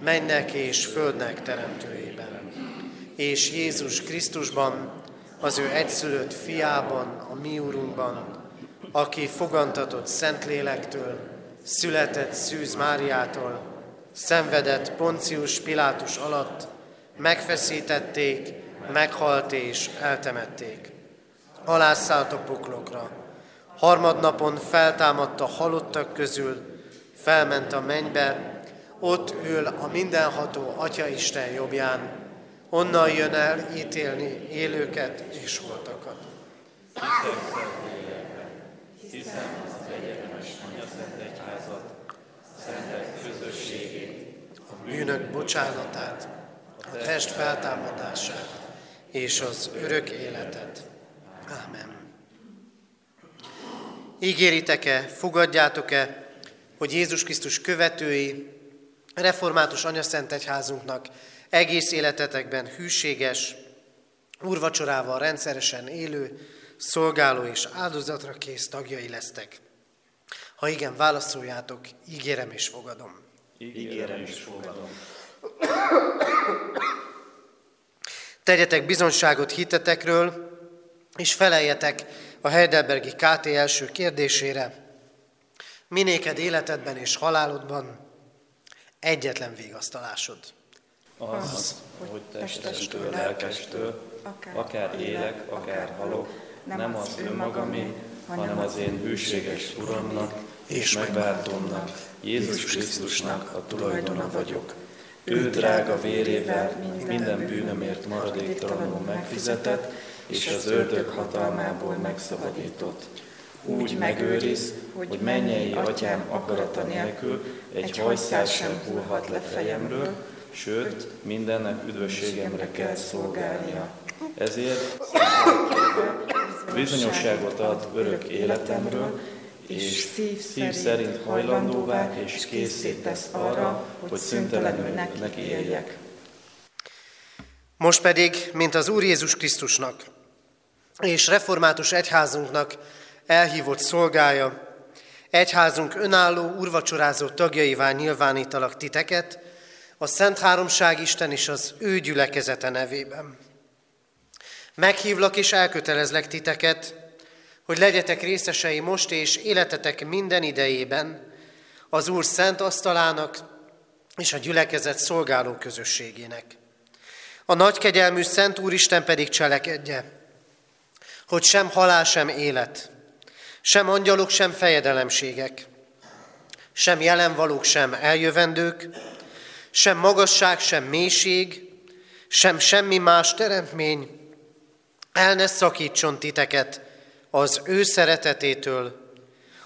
mennek és földnek teremtőjében, és Jézus Krisztusban, az ő egyszülött fiában, a mi úrunkban, aki fogantatott Szentlélektől, született Szűz Máriától, szenvedett Poncius Pilátus alatt, megfeszítették, meghalt és eltemették. Alászállt poklokra, harmadnapon feltámadt a halottak közül, felment a mennybe, ott ül a mindenható Atya Isten jobbján, onnan jön el ítélni élőket és holtakat. Hiszem az egyetemes anyaszent egyházat, szentek közösségét, a bűnök bocsánatát, a test feltámadását és az örök életet. Ámen. Ígéritek-e, fogadjátok-e, hogy Jézus Krisztus követői, református anyaszent egyházunknak egész életetekben hűséges, úrvacsorával rendszeresen élő, szolgáló és áldozatra kész tagjai lesztek. Ha igen, válaszoljátok, ígérem és fogadom. Ígérem és fogadom. Tegyetek bizonságot hitetekről, és feleljetek a Heidelbergi KT első kérdésére. Minéked életedben és halálodban egyetlen végasztalásod. Az, hogy testestől, lelkestől, akár élek, akár halok, nem az önmagamé, hanem az én hűséges Uramnak és megváltómnak, Jézus Krisztusnak a tulajdona vagyok. Ő drága vérével minden bűnömért maradéktalanul megfizetett, és az ördög hatalmából megszabadított. Úgy megőriz, hogy mennyei atyám akarata nélkül egy hajszál sem hullhat le fejemről, sőt, mindennek üdvösségemre kell szolgálnia. Ezért bizonyosságot ad örök életemről, és szív szerint hajlandóvá és készítesz arra, hogy szüntelenül neki éljek. Most pedig, mint az Úr Jézus Krisztusnak és református egyházunknak elhívott szolgája, egyházunk önálló urvacsorázó tagjaivá nyilvánítalak titeket, a Szent Háromság Isten és az ő gyülekezete nevében. Meghívlak és elkötelezlek titeket, hogy legyetek részesei most és életetek minden idejében az Úr szent asztalának és a gyülekezet szolgáló közösségének. A nagy kegyelmű Szent Úristen pedig cselekedje, hogy sem halál, sem élet, sem angyalok, sem fejedelemségek, sem jelenvalók, sem eljövendők, sem magasság, sem mélység, sem semmi más teremtmény el ne szakítson titeket az ő szeretetétől,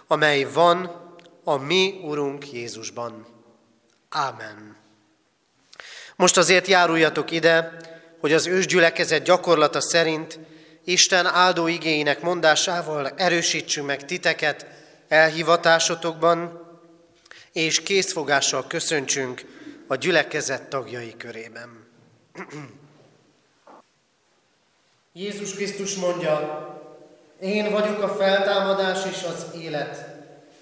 amely van a mi Urunk Jézusban. Ámen. Most azért járuljatok ide, hogy az ősgyülekezet gyakorlata szerint Isten áldó igényének mondásával erősítsünk meg titeket elhivatásotokban, és készfogással köszöntsünk a gyülekezet tagjai körében. Jézus Krisztus mondja, én vagyok a feltámadás és az élet.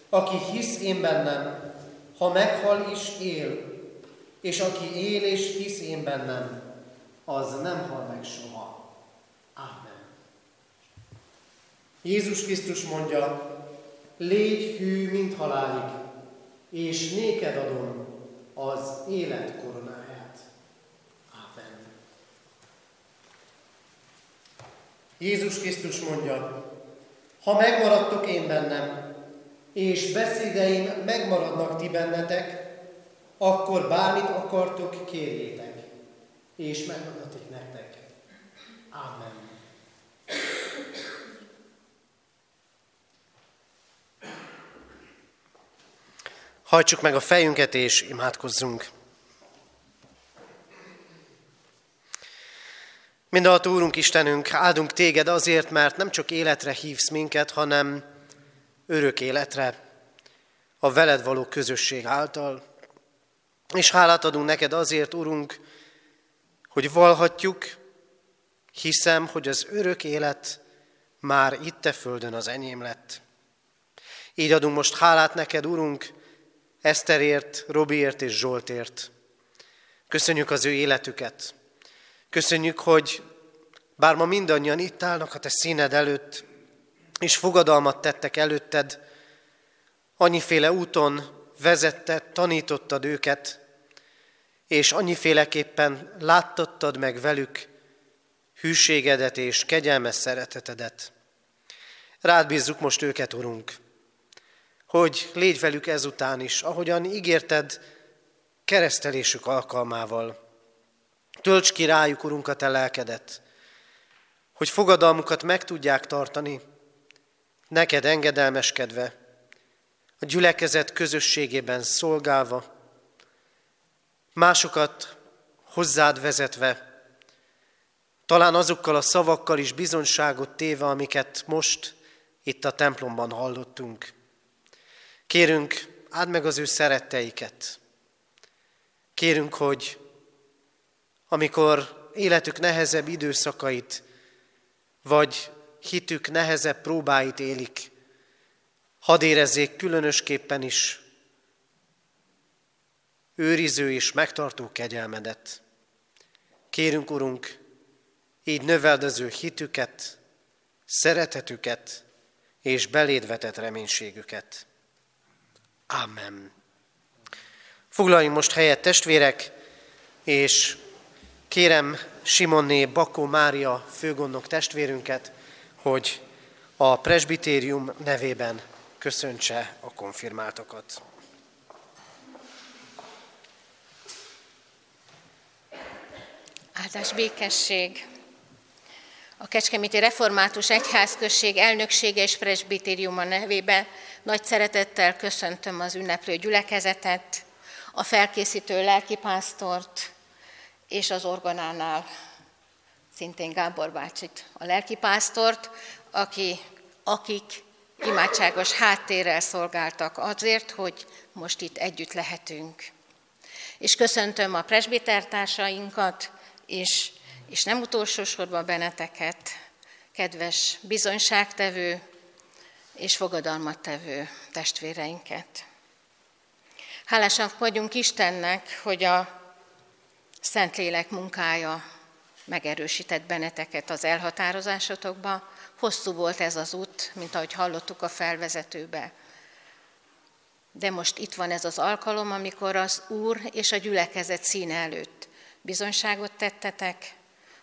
Aki hisz én bennem, ha meghal is él, és aki él és hisz én bennem, az nem hal meg soha. Amen. Jézus Krisztus mondja, légy hű, mint halálig, és néked adom az élet koronáját. Amen. Jézus Krisztus mondja, ha megmaradtok én bennem, és beszédeim megmaradnak ti bennetek, akkor bármit akartok, kérjétek, és megadatik nektek. Amen. Hajtsuk meg a fejünket, és imádkozzunk. Mindenható Úrunk Istenünk, áldunk Téged azért, mert nem csak életre hívsz minket, hanem örök életre, a veled való közösség által. És hálát adunk neked azért, Urunk, hogy valhatjuk, hiszem, hogy az örök élet már itt a földön az enyém lett. Így adunk most hálát neked, Urunk, Eszterért, Robiért és Zsoltért. Köszönjük az ő életüket. Köszönjük, hogy bár ma mindannyian itt állnak a te színed előtt, és fogadalmat tettek előtted, annyiféle úton vezetted, tanítottad őket, és annyiféleképpen láttattad meg velük hűségedet és kegyelmes szeretetedet. Rád bízzuk most őket, Urunk, hogy légy velük ezután is, ahogyan ígérted keresztelésük alkalmával. Tölts ki rájuk, Urunk, a te lelkedet, hogy fogadalmukat meg tudják tartani, neked engedelmeskedve, a gyülekezet közösségében szolgálva, másokat hozzád vezetve, talán azokkal a szavakkal is bizonyságot téve, amiket most itt a templomban hallottunk. Kérünk, áld meg az ő szeretteiket. Kérünk, hogy amikor életük nehezebb időszakait, vagy hitük nehezebb próbáit élik, hadd érezzék különösképpen is őriző és megtartó kegyelmedet. Kérünk, Urunk, így növeldező hitüket, szeretetüket és beléd vetett reménységüket. Amen. Foglaljunk most helyet testvérek, és kérem Simonné Bakó Mária főgondnok testvérünket, hogy a presbitérium nevében köszöntse a konfirmáltokat. Áldás békesség! A Kecskeméti Református Egyházközség elnöksége és presbitériuma nevében nagy szeretettel köszöntöm az ünneplő gyülekezetet, a felkészítő lelkipásztort és az orgonánál szintén Gábor bácsit, a lelkipásztort, aki, akik imádságos háttérrel szolgáltak azért, hogy most itt együtt lehetünk. És köszöntöm a presbitertársainkat, és, és nem utolsó sorban benneteket, kedves bizonyságtevő és fogadalmat tevő testvéreinket. Hálásak vagyunk Istennek, hogy a Szentlélek munkája megerősített benneteket az elhatározásotokba. Hosszú volt ez az út, mint ahogy hallottuk a felvezetőbe. De most itt van ez az alkalom, amikor az Úr és a gyülekezet színe előtt bizonyságot tettetek,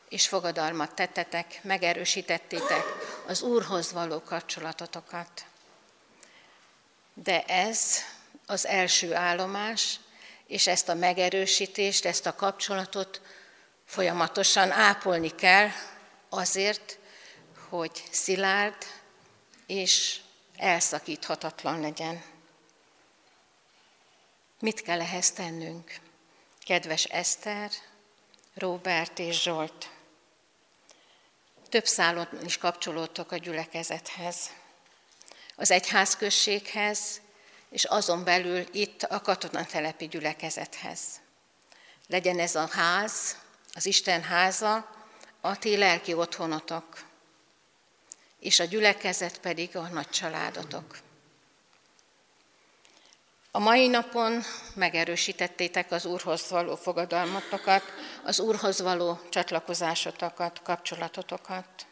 és fogadalmat tettetek, megerősítettétek az Úrhoz való kapcsolatotokat. De ez az első állomás, és ezt a megerősítést, ezt a kapcsolatot folyamatosan ápolni kell azért, hogy szilárd és elszakíthatatlan legyen. Mit kell ehhez tennünk? Kedves Eszter, Róbert és Zsolt, több szálon is kapcsolódtok a gyülekezethez, az egyházközséghez, és azon belül itt a katonatelepi gyülekezethez. Legyen ez a ház, az Isten háza, a ti lelki otthonotok, és a gyülekezet pedig a nagy családotok. A mai napon megerősítettétek az Úrhoz való fogadalmatokat, az Úrhoz való csatlakozásotokat, kapcsolatotokat.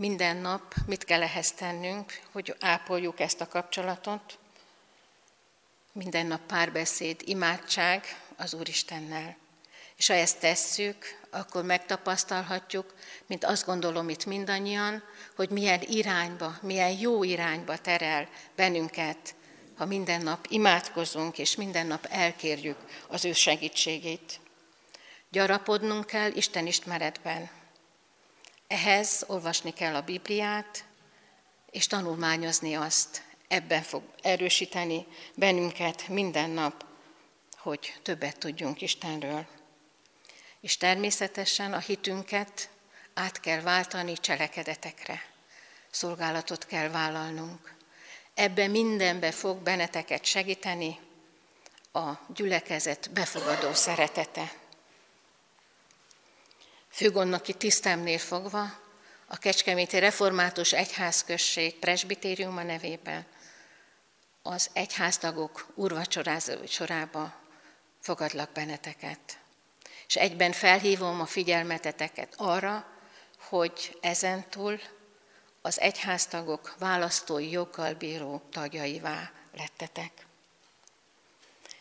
Minden nap mit kell ehhez tennünk, hogy ápoljuk ezt a kapcsolatot? Minden nap párbeszéd, imádság az Úristennel. És ha ezt tesszük, akkor megtapasztalhatjuk, mint azt gondolom itt mindannyian, hogy milyen irányba, milyen jó irányba terel bennünket, ha minden nap imádkozunk, és minden nap elkérjük az ő segítségét. Gyarapodnunk kell Isten ismeretben. Ehhez olvasni kell a Bibliát, és tanulmányozni azt. Ebben fog erősíteni bennünket minden nap, hogy többet tudjunk Istenről. És természetesen a hitünket át kell váltani cselekedetekre. Szolgálatot kell vállalnunk. Ebbe mindenbe fog benneteket segíteni a gyülekezet befogadó szeretete. Főgondnoki tisztemnél fogva a Kecskeméti Református Egyházközség presbitériuma nevében az egyháztagok úrvacsorázó sorába fogadlak benneteket. És egyben felhívom a figyelmeteteket arra, hogy ezentúl az egyháztagok választói joggal bíró tagjaivá lettetek.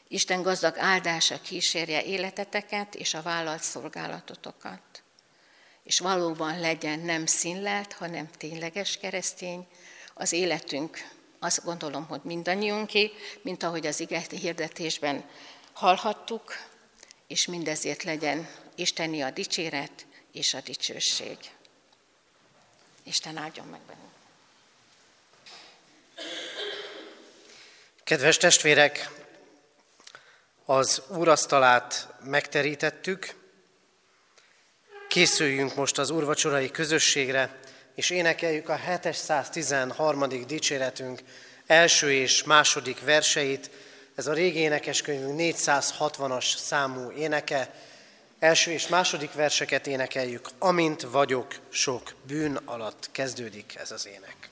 Isten gazdag áldása kísérje életeteket és a vállalt szolgálatotokat. És valóban legyen nem színlelt, hanem tényleges keresztény, az életünk azt gondolom, hogy mindannyiunké, mint ahogy az ige hirdetésben hallhattuk, és mindezért legyen Isteni a dicséret és a dicsőség. Isten áldjon meg bennünk. Kedves testvérek, az úrasztalát megterítettük, készüljünk most az úrvacsorai közösségre, és énekeljük a 713. dicséretünk első és második verseit. Ez a régi énekeskönyvünk 460-as számú éneke. Első és második verseket énekeljük, amint vagyok sok bűn alatt kezdődik ez az ének.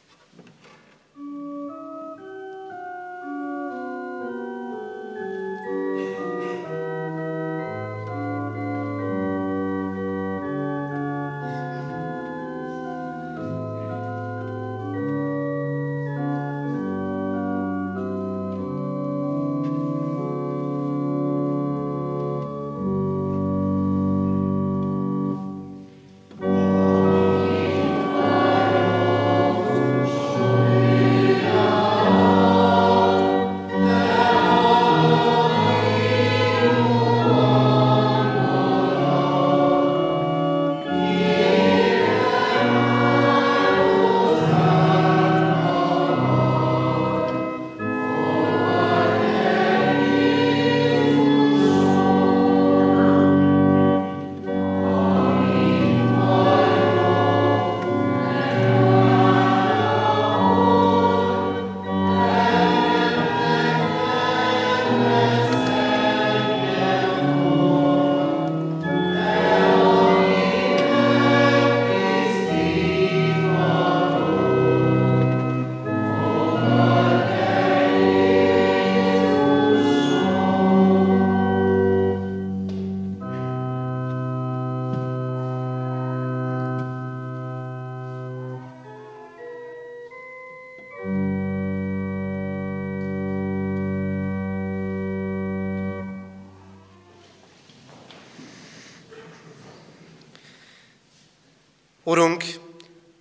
Urunk,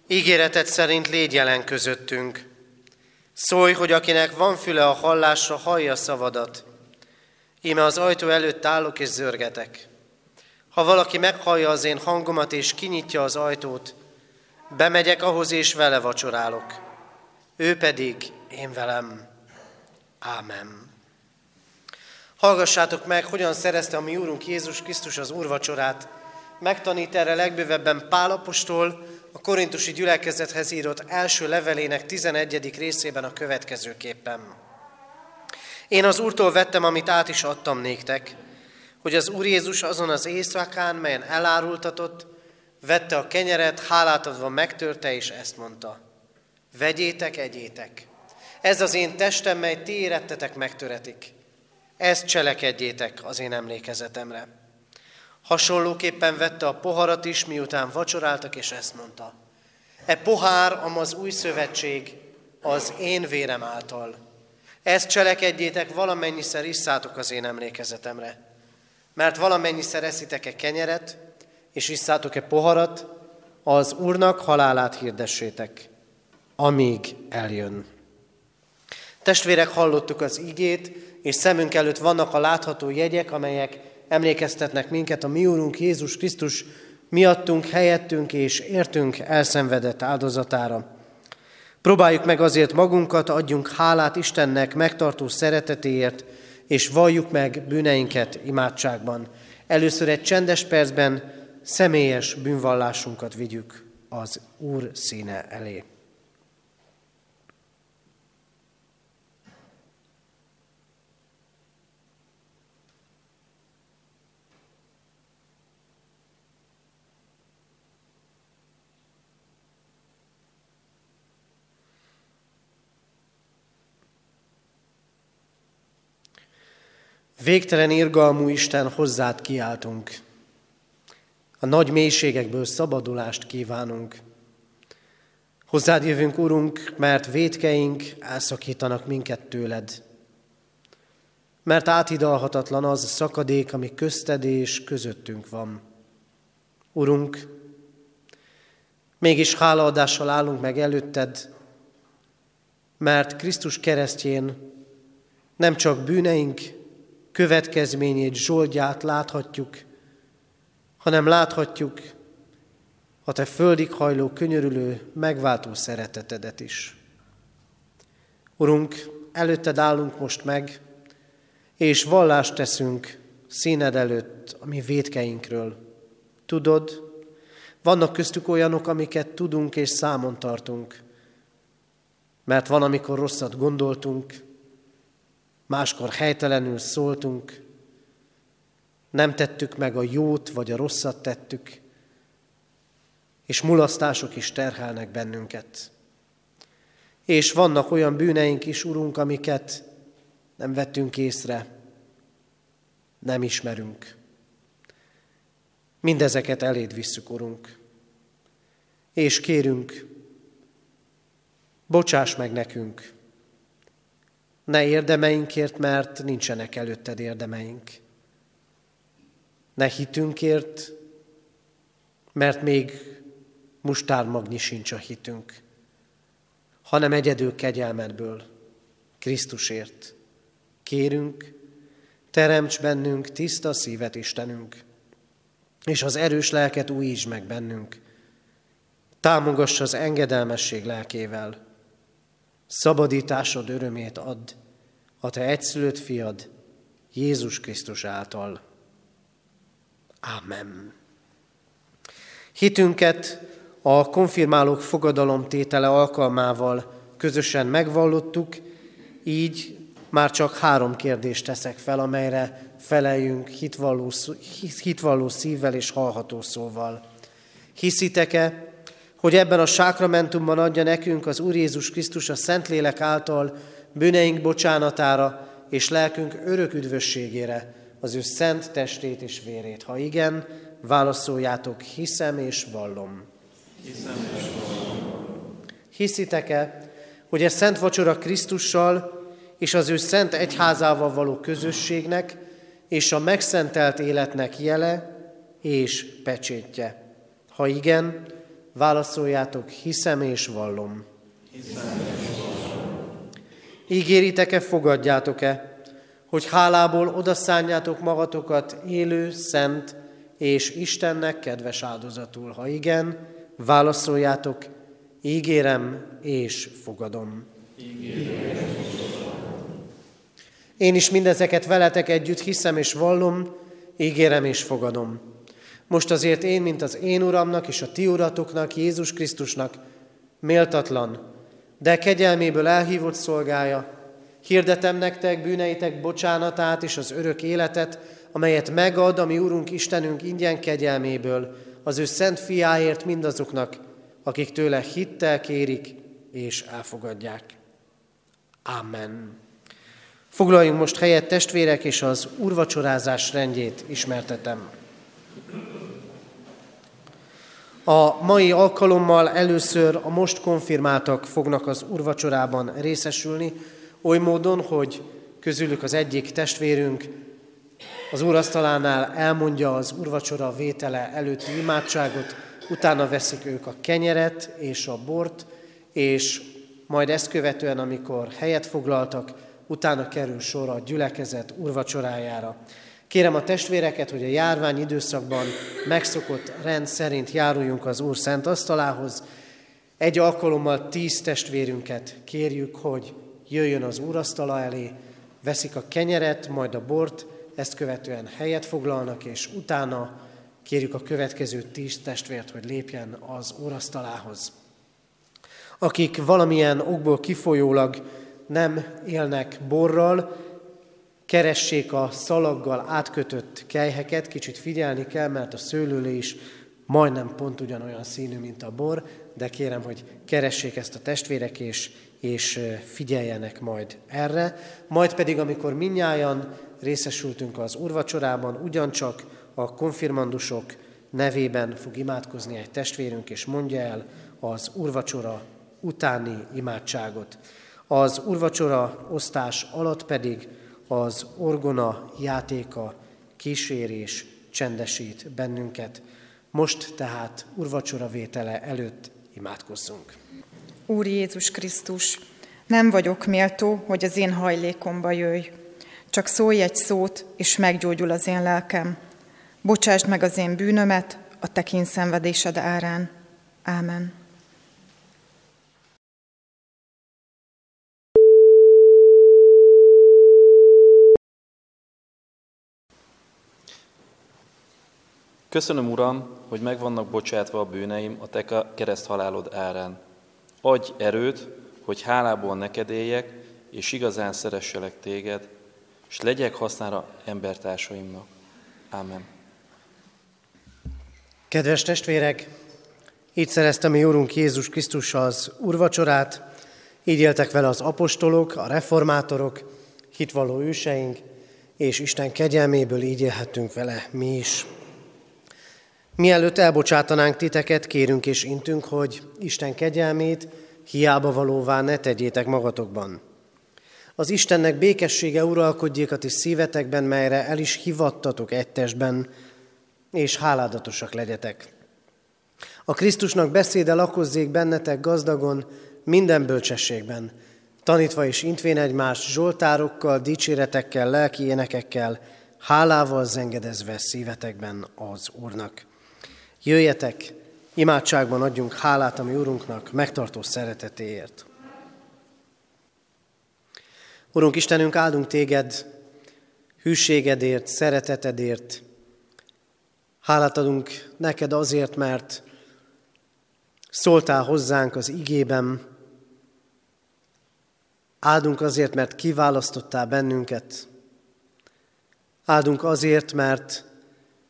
ígéretet szerint légy jelen közöttünk. Szólj, hogy akinek van füle a hallásra, hallja szavadat. Íme az ajtó előtt állok és zörgetek. Ha valaki meghallja az én hangomat és kinyitja az ajtót, bemegyek ahhoz és vele vacsorálok. Ő pedig én velem. Ámen. Hallgassátok meg, hogyan szerezte a mi Úrunk Jézus Krisztus az úrvacsorát, megtanít erre legbővebben Pálapostól, a korintusi gyülekezethez írott első levelének 11. részében a következőképpen. Én az Úrtól vettem, amit át is adtam néktek, hogy az Úr Jézus azon az éjszakán, melyen elárultatott, vette a kenyeret, hálát adva megtörte, és ezt mondta. Vegyétek, egyétek. Ez az én testem, mely ti érettetek megtöretik. Ezt cselekedjétek az én emlékezetemre. Hasonlóképpen vette a poharat is, miután vacsoráltak, és ezt mondta. E pohár, am az új szövetség, az én vérem által. Ezt cselekedjétek, valamennyiszer isszátok az én emlékezetemre. Mert valamennyiszer eszitek-e kenyeret, és isszátok-e poharat, az Úrnak halálát hirdessétek, amíg eljön. Testvérek, hallottuk az igét, és szemünk előtt vannak a látható jegyek, amelyek emlékeztetnek minket a mi Úrunk Jézus Krisztus miattunk, helyettünk és értünk elszenvedett áldozatára. Próbáljuk meg azért magunkat, adjunk hálát Istennek megtartó szeretetéért, és valljuk meg bűneinket imádságban. Először egy csendes percben személyes bűnvallásunkat vigyük az Úr színe elé. Végtelen irgalmú Isten, hozzád kiáltunk. A nagy mélységekből szabadulást kívánunk. Hozzád jövünk, Urunk, mert védkeink elszakítanak minket tőled. Mert átidalhatatlan az a szakadék, ami közted és közöttünk van. Urunk, Mégis hálaadással állunk meg előtted, mert Krisztus keresztjén nem csak bűneink következményét, zsoldját láthatjuk, hanem láthatjuk a te földig hajló, könyörülő, megváltó szeretetedet is. Urunk, előtted állunk most meg, és vallást teszünk színed előtt a mi védkeinkről. Tudod, vannak köztük olyanok, amiket tudunk és számon tartunk, mert van, amikor rosszat gondoltunk, máskor helytelenül szóltunk, nem tettük meg a jót, vagy a rosszat tettük, és mulasztások is terhelnek bennünket. És vannak olyan bűneink is, Urunk, amiket nem vettünk észre, nem ismerünk. Mindezeket eléd visszük, Urunk. És kérünk, bocsáss meg nekünk. Ne érdemeinkért, mert nincsenek előtted érdemeink. Ne hitünkért, mert még mustármagnyi sincs a hitünk, hanem egyedül kegyelmedből, Krisztusért. Kérünk, teremts bennünk tiszta szívet, Istenünk, és az erős lelket újítsd meg bennünk. Támogass az engedelmesség lelkével. Szabadításod örömét add a Te egyszülött fiad, Jézus Krisztus által. Amen. Hitünket a konfirmálók fogadalomtétele alkalmával közösen megvallottuk, így már csak három kérdést teszek fel, amelyre feleljünk hitvalló, hitvalló szívvel és hallható szóval. Hiszitek-e, hogy ebben a sákramentumban adja nekünk az Úr Jézus Krisztus a Szentlélek által bűneink bocsánatára és lelkünk örök üdvösségére az ő szent testét és vérét? Ha igen, válaszoljátok, hiszem és vallom. Hiszem és vallom. Hiszitek-e, hogy a Szent Vacsora Krisztussal és az ő szent egyházával való közösségnek és a megszentelt életnek jele és pecsétje? Ha igen, válaszoljátok, hiszem és vallom. Ígéritek-e, fogadjátok-e, hogy hálából odaszánjátok magatokat élő, szent és Istennek kedves áldozatul? Ha igen, válaszoljátok, ígérem és fogadom. Ígérem. Én is mindezeket veletek együtt hiszem és vallom, ígérem és fogadom. Most azért én, mint az én Uramnak és a ti uratoknak, Jézus Krisztusnak, méltatlan, de kegyelméből elhívott szolgája, hirdetem nektek bűneitek bocsánatát és az örök életet, amelyet megad a mi Úrunk Istenünk ingyen kegyelméből, az ő szent fiáért mindazoknak, akik tőle hittel kérik és elfogadják. Amen. Foglaljunk most helyet testvérek, és az urvacsorázás rendjét ismertetem. A mai alkalommal először a most konfirmáltak fognak az urvacsorában részesülni, oly módon, hogy közülük az egyik testvérünk az úrasztalánál elmondja az urvacsora vétele előtti imádságot, utána veszik ők a kenyeret és a bort, és majd ezt követően, amikor helyet foglaltak, utána kerül sor a gyülekezet urvacsorájára. Kérem a testvéreket, hogy a járvány időszakban megszokott rend szerint járuljunk az Úr szent asztalához. Egy alkalommal tíz testvérünket kérjük, hogy jöjjön az asztala elé, veszik a kenyeret, majd a bort, ezt követően helyet foglalnak, és utána kérjük a következő tíz testvért, hogy lépjen az asztalához. Akik valamilyen okból kifolyólag nem élnek borral, keressék a szalaggal átkötött kejheket, kicsit figyelni kell, mert a szőlőlé is majdnem pont ugyanolyan színű, mint a bor, de kérem, hogy keressék ezt a testvérek, és, és figyeljenek majd erre. Majd pedig, amikor minnyáján részesültünk az urvacsorában, ugyancsak a konfirmandusok nevében fog imádkozni egy testvérünk, és mondja el az urvacsora utáni imádságot. Az urvacsora osztás alatt pedig az orgona játéka kísérés csendesít bennünket. Most tehát urvacsora vétele előtt imádkozzunk. Úr Jézus Krisztus, nem vagyok méltó, hogy az én hajlékomba jöjj. Csak szólj egy szót, és meggyógyul az én lelkem. Bocsásd meg az én bűnömet a te kényszenvedésed árán. Ámen. Köszönöm, Uram, hogy meg vannak bocsátva a bűneim a Te kereszt halálod árán. Adj erőt, hogy hálából neked éljek, és igazán szeresselek Téged, és legyek hasznára embertársaimnak. Ámen. Kedves testvérek, így szerezte mi Úrunk Jézus Krisztus az urvacsorát, így éltek vele az apostolok, a reformátorok, hitvalló őseink, és Isten kegyelméből így élhetünk vele mi is. Mielőtt elbocsátanánk titeket, kérünk és intünk, hogy Isten kegyelmét hiába valóvá ne tegyétek magatokban. Az Istennek békessége uralkodjék a ti szívetekben, melyre el is hivattatok egy testben, és háládatosak legyetek. A Krisztusnak beszéde lakozzék bennetek gazdagon, minden bölcsességben, tanítva és intvén egymást zsoltárokkal, dicséretekkel, lelki énekekkel, hálával zengedezve szívetekben az Úrnak. Jöjjetek, imádságban adjunk hálát a mi Urunknak megtartó szeretetéért. Urunk Istenünk, áldunk téged hűségedért, szeretetedért. Hálát adunk neked azért, mert szóltál hozzánk az igében. Áldunk azért, mert kiválasztottál bennünket. Áldunk azért, mert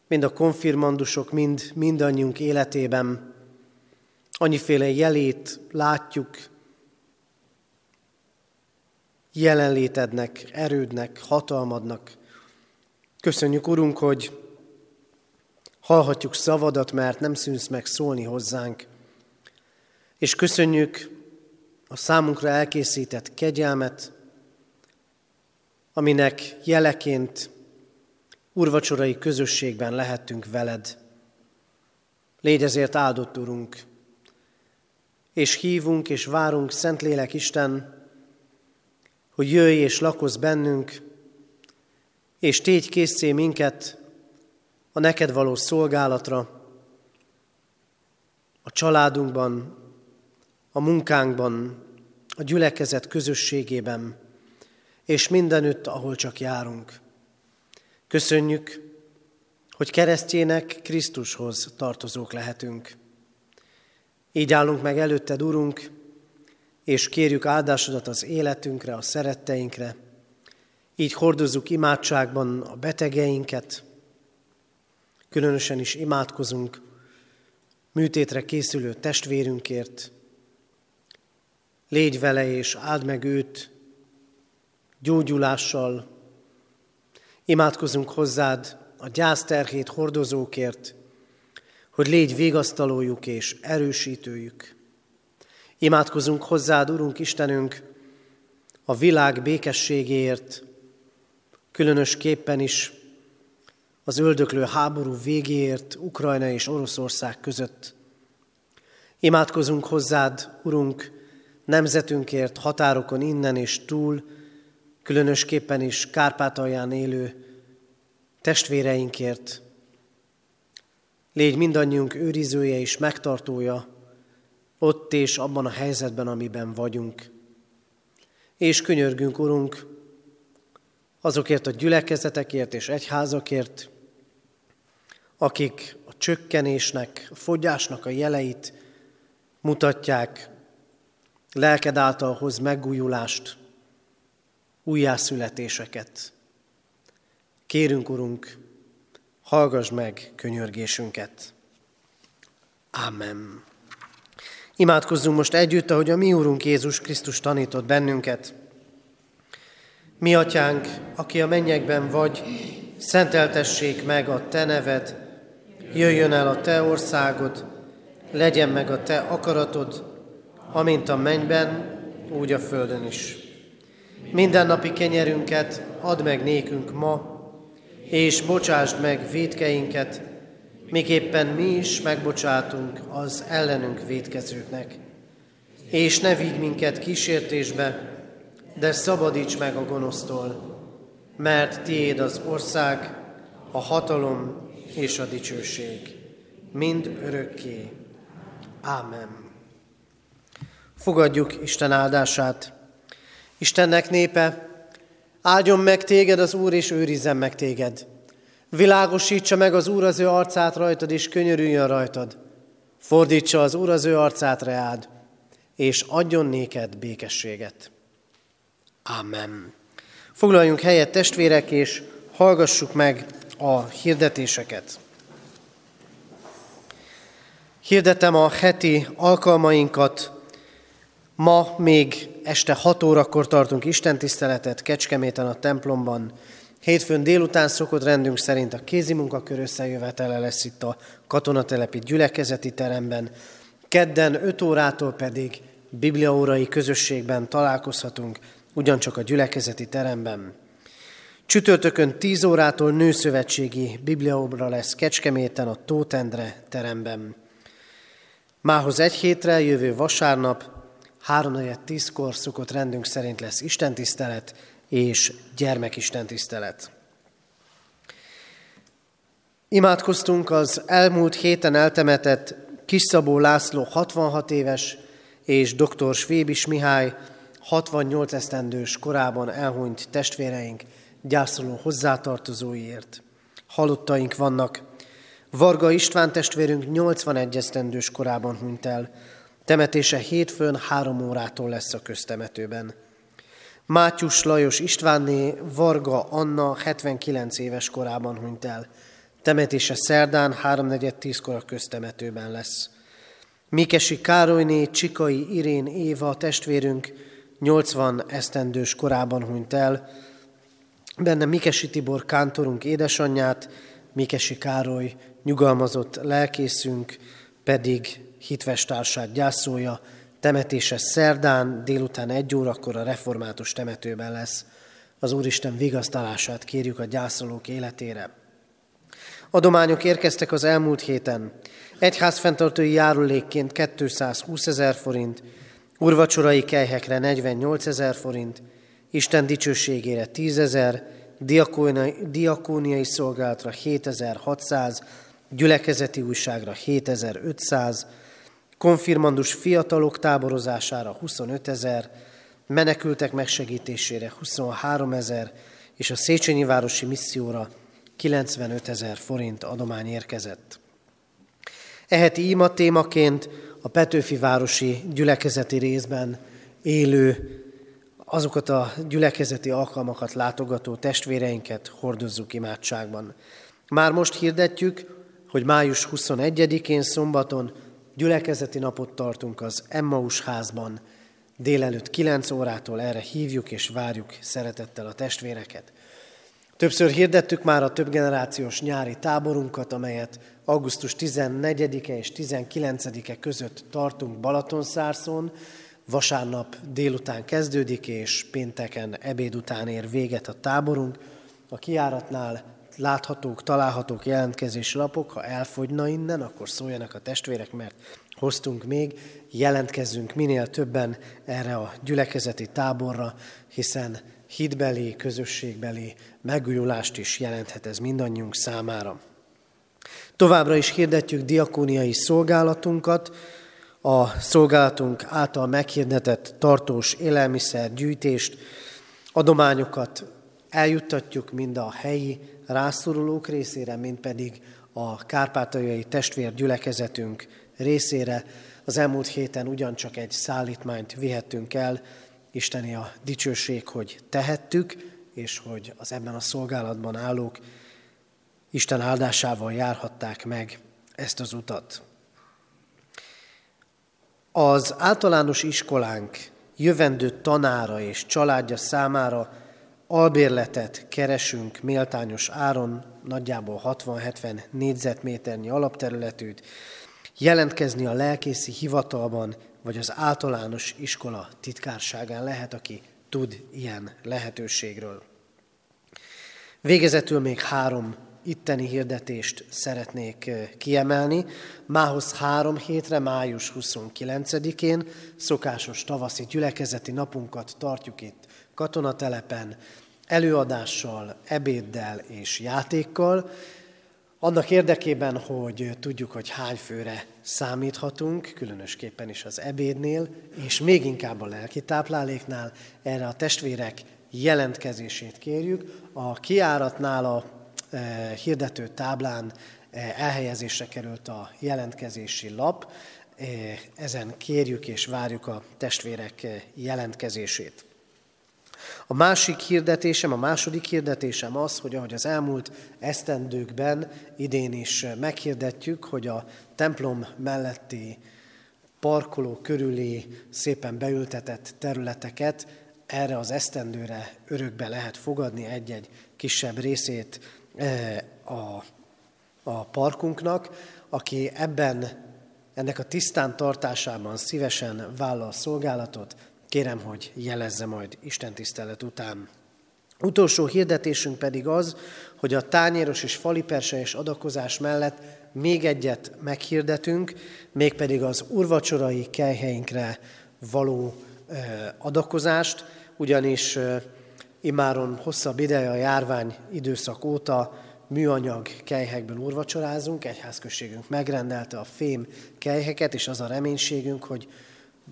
mind a konfirmandusok, mind mindannyiunk életében annyiféle jelét látjuk, jelenlétednek, erődnek, hatalmadnak. Köszönjük, Urunk, hogy hallhatjuk szavadat, mert nem szűnsz meg szólni hozzánk. És köszönjük a számunkra elkészített kegyelmet, aminek jeleként urvacsorai közösségben lehettünk veled. Légy ezért áldott, Urunk, és hívunk és várunk, Szentlélek Isten, hogy jöjj és lakozz bennünk, és tégy készé minket a neked való szolgálatra, a családunkban, a munkánkban, a gyülekezet közösségében, és mindenütt, ahol csak járunk. Köszönjük, hogy keresztjének Krisztushoz tartozók lehetünk. Így állunk meg előtted, Urunk, és kérjük áldásodat az életünkre, a szeretteinkre. Így hordozzuk imádságban a betegeinket, különösen is imádkozunk műtétre készülő testvérünkért. Légy vele és áld meg őt gyógyulással, Imádkozunk hozzád a gyászterhét hordozókért, hogy légy végasztalójuk és erősítőjük. Imádkozunk hozzád, Urunk Istenünk, a világ békességéért, különösképpen is az öldöklő háború végéért Ukrajna és Oroszország között. Imádkozunk hozzád, Urunk, nemzetünkért, határokon innen és túl, különösképpen is Kárpátalján élő testvéreinkért. Légy mindannyiunk őrizője és megtartója ott és abban a helyzetben, amiben vagyunk. És könyörgünk, Urunk, azokért a gyülekezetekért és egyházakért, akik a csökkenésnek, a fogyásnak a jeleit mutatják, lelked által hoz megújulást, újjászületéseket. Kérünk, Urunk, hallgass meg könyörgésünket. Amen. Imádkozzunk most együtt, ahogy a mi Úrunk Jézus Krisztus tanított bennünket. Mi, Atyánk, aki a mennyekben vagy, szenteltessék meg a Te neved, jöjjön el a Te országod, legyen meg a Te akaratod, amint a mennyben, úgy a földön is. Mindennapi kenyerünket add meg nékünk ma, és bocsásd meg védkeinket, miképpen mi is megbocsátunk az ellenünk védkezőknek. És ne vigy minket kísértésbe, de szabadíts meg a gonosztól, mert tiéd az ország, a hatalom és a dicsőség, mind örökké. Ámen. Fogadjuk Isten áldását. Istennek népe, áldjon meg téged az Úr, és őrizzen meg téged. Világosítsa meg az Úr az ő arcát rajtad, és könyörüljön rajtad. Fordítsa az Úr az ő arcát reád, és adjon néked békességet. Amen. Foglaljunk helyet, testvérek, és hallgassuk meg a hirdetéseket. Hirdetem a heti alkalmainkat. Ma még este 6 órakor tartunk istentiszteletet Kecskeméten a templomban. Hétfőn délután szokott rendünk szerint a kézimunkakör összejövetele lesz itt a katonatelepi gyülekezeti teremben. Kedden 5 órától pedig bibliaórai közösségben találkozhatunk, ugyancsak a gyülekezeti teremben. Csütörtökön 10 órától nőszövetségi bibliaóra lesz Kecskeméten a Tótendre teremben. Mához egy hétre, jövő vasárnap, 3.10-kor szokott rendünk szerint lesz istentisztelet és gyermekistentisztelet. Imádkoztunk az elmúlt héten eltemetett Kisszabó László 66 éves és dr. Svébis Mihály 68 esztendős korában elhunyt testvéreink gyászoló hozzátartozóiért. Halottaink vannak. Varga István testvérünk 81 esztendős korában hunyt el. Temetése hétfőn három órától lesz a köztemetőben. Mátyus Lajos Istvánné Varga Anna 79 éves korában hunyt el. Temetése szerdán 3.4.10-kor a köztemetőben lesz. Mikesi Károlyné Csikai Irén Éva testvérünk 80 esztendős korában hunyt el. Benne Mikesi Tibor kántorunk édesanyját, Mikesi Károly nyugalmazott lelkészünk pedig hitvestársát gyászolja, temetése szerdán délután egy órakor a református temetőben lesz. Az Úristen vigasztalását kérjük a gyászolók életére. Adományok érkeztek az elmúlt héten. Egyház fenntartói járulékként 220 ezer forint, urvacsorai kelyhekre 48 ezer forint, Isten dicsőségére 10 ezer, diakóniai szolgálatra 7600, gyülekezeti újságra 7500, konfirmandus fiatalok táborozására 25 ezer, menekültek megsegítésére 23 ezer, és a Széchenyi Városi Misszióra 95 ezer forint adomány érkezett. Eheti ima témaként a Petőfi Városi gyülekezeti részben élő azokat a gyülekezeti alkalmakat látogató testvéreinket hordozzuk imádságban. Már most hirdetjük, hogy május 21-én szombaton gyülekezeti napot tartunk az Emmaus házban. Délelőtt 9 órától erre hívjuk és várjuk szeretettel a testvéreket. Többször hirdettük már a többgenerációs nyári táborunkat, amelyet augusztus 14-e és 19-e között tartunk Balatonszárszon. Vasárnap délután kezdődik, és pénteken ebéd után ér véget a táborunk. A kiáratnál láthatók, találhatók jelentkezési lapok, ha elfogyna innen, akkor szóljanak a testvérek, mert hoztunk még, jelentkezzünk minél többen erre a gyülekezeti táborra, hiszen hitbeli, közösségbeli megújulást is jelenthet ez mindannyiunk számára. Továbbra is hirdetjük diakóniai szolgálatunkat, a szolgálatunk által meghirdetett tartós élelmiszergyűjtést, adományokat eljuttatjuk mind a helyi rászorulók részére, mind pedig a kárpátaljai testvérgyülekezetünk részére. Az elmúlt héten ugyancsak egy szállítmányt vihettünk el, Isteni a dicsőség, hogy tehettük, és hogy az ebben a szolgálatban állók Isten áldásával járhatták meg ezt az utat. Az általános iskolánk jövendő tanára és családja számára albérletet keresünk méltányos áron, nagyjából 60-70 négyzetméternyi alapterületűt, jelentkezni a lelkészi hivatalban, vagy az általános iskola titkárságán lehet, aki tud ilyen lehetőségről. Végezetül még három itteni hirdetést szeretnék kiemelni. Mához három hétre, május 29-én szokásos tavaszi gyülekezeti napunkat tartjuk itt katonatelepen, előadással, ebéddel és játékkal, annak érdekében, hogy tudjuk, hogy hány főre számíthatunk, különösképpen is az ebédnél, és még inkább a lelki tápláléknál, erre a testvérek jelentkezését kérjük. A kiáratnál a e, hirdető táblán e, elhelyezésre került a jelentkezési lap, e, ezen kérjük és várjuk a testvérek jelentkezését. A másik hirdetésem, a második hirdetésem az, hogy ahogy az elmúlt esztendőkben idén is meghirdetjük, hogy a templom melletti parkoló körüli szépen beültetett területeket erre az esztendőre örökbe lehet fogadni egy-egy kisebb részét eh, a, a parkunknak, aki ebben ennek a tisztán tartásában szívesen vállal szolgálatot, Kérem, hogy jelezze majd Isten tisztelet után. Utolsó hirdetésünk pedig az, hogy a tányéros és falipersejes adakozás mellett még egyet meghirdetünk, mégpedig az urvacsorai kelyheinkre való adakozást, ugyanis imáron hosszabb ideje a járvány időszak óta műanyag kelyhekből urvacsorázunk, egyházközségünk megrendelte a fém kelyheket, és az a reménységünk, hogy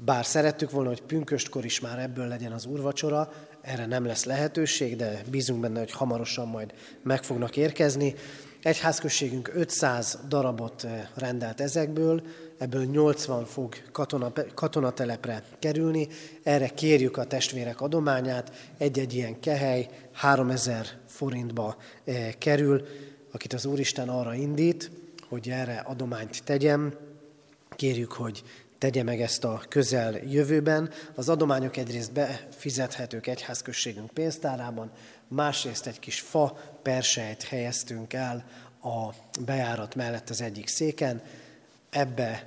bár szerettük volna, hogy pünköstkor is már ebből legyen az úrvacsora, erre nem lesz lehetőség, de bízunk benne, hogy hamarosan majd meg fognak érkezni. Egyházközségünk 500 darabot eh, rendelt ezekből, ebből 80 fog katona, katonatelepre kerülni. Erre kérjük a testvérek adományát. Egy-egy ilyen kehely 3000 forintba eh, kerül, akit az Úristen arra indít, hogy erre adományt tegyem. Kérjük, hogy tegye meg ezt a közel jövőben. Az adományok egyrészt befizethetők egyházközségünk pénztárában, másrészt egy kis fa persejt helyeztünk el a bejárat mellett az egyik széken. Ebbe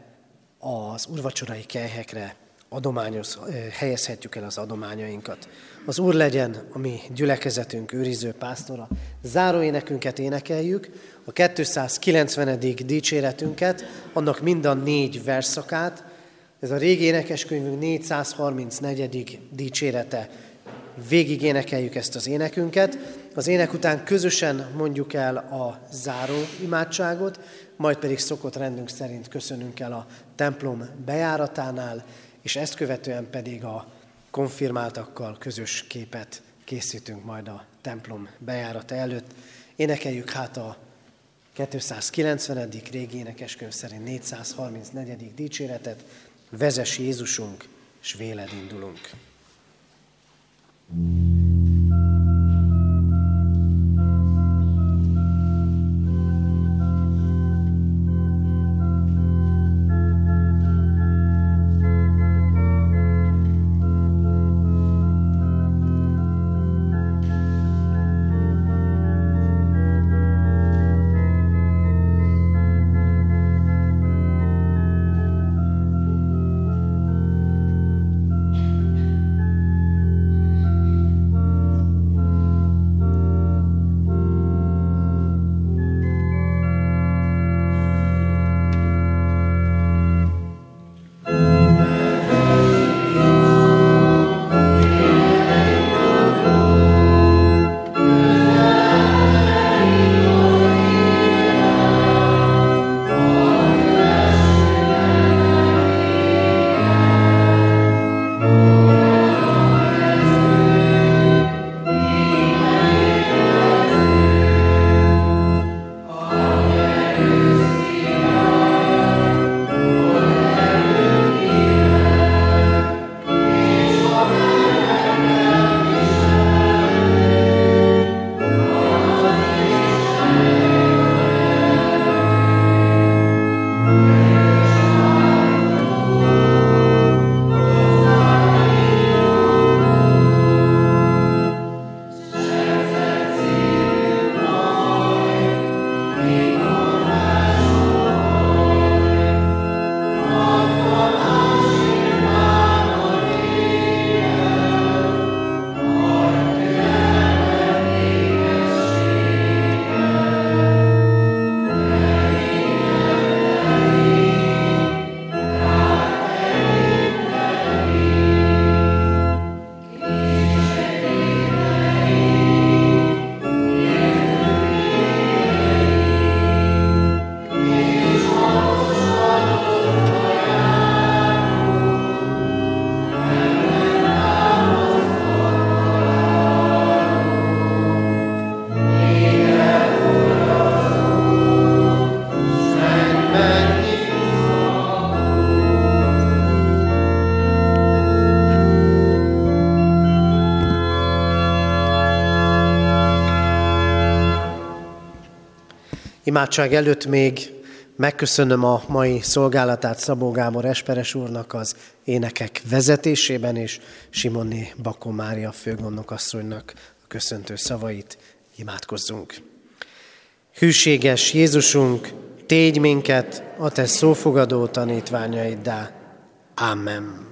az urvacsorai kelyhekre adományos, helyezhetjük el az adományainkat. Az Úr legyen a mi gyülekezetünk őriző pásztora. Záró énekünket énekeljük, a 290. dicséretünket, annak mind a négy verszakát, ez a régi énekeskönyvünk 434. dicsérete. Végig énekeljük ezt az énekünket. Az ének után közösen mondjuk el a záró imádságot, majd pedig szokott rendünk szerint köszönünk el a templom bejáratánál, és ezt követően pedig a konfirmáltakkal közös képet készítünk majd a templom bejárata előtt. Énekeljük hát a 290. régi énekeskönyv szerint 434. dicséretet, vezes Jézusunk, és véled indulunk. thank you Imádság előtt még megköszönöm a mai szolgálatát Szabó Gábor Esperes úrnak az énekek vezetésében, és Simonni Bakó Mária főgondnok asszonynak a köszöntő szavait. Imádkozzunk! Hűséges Jézusunk, tégy minket a te szófogadó tanítványaiddá. Amen.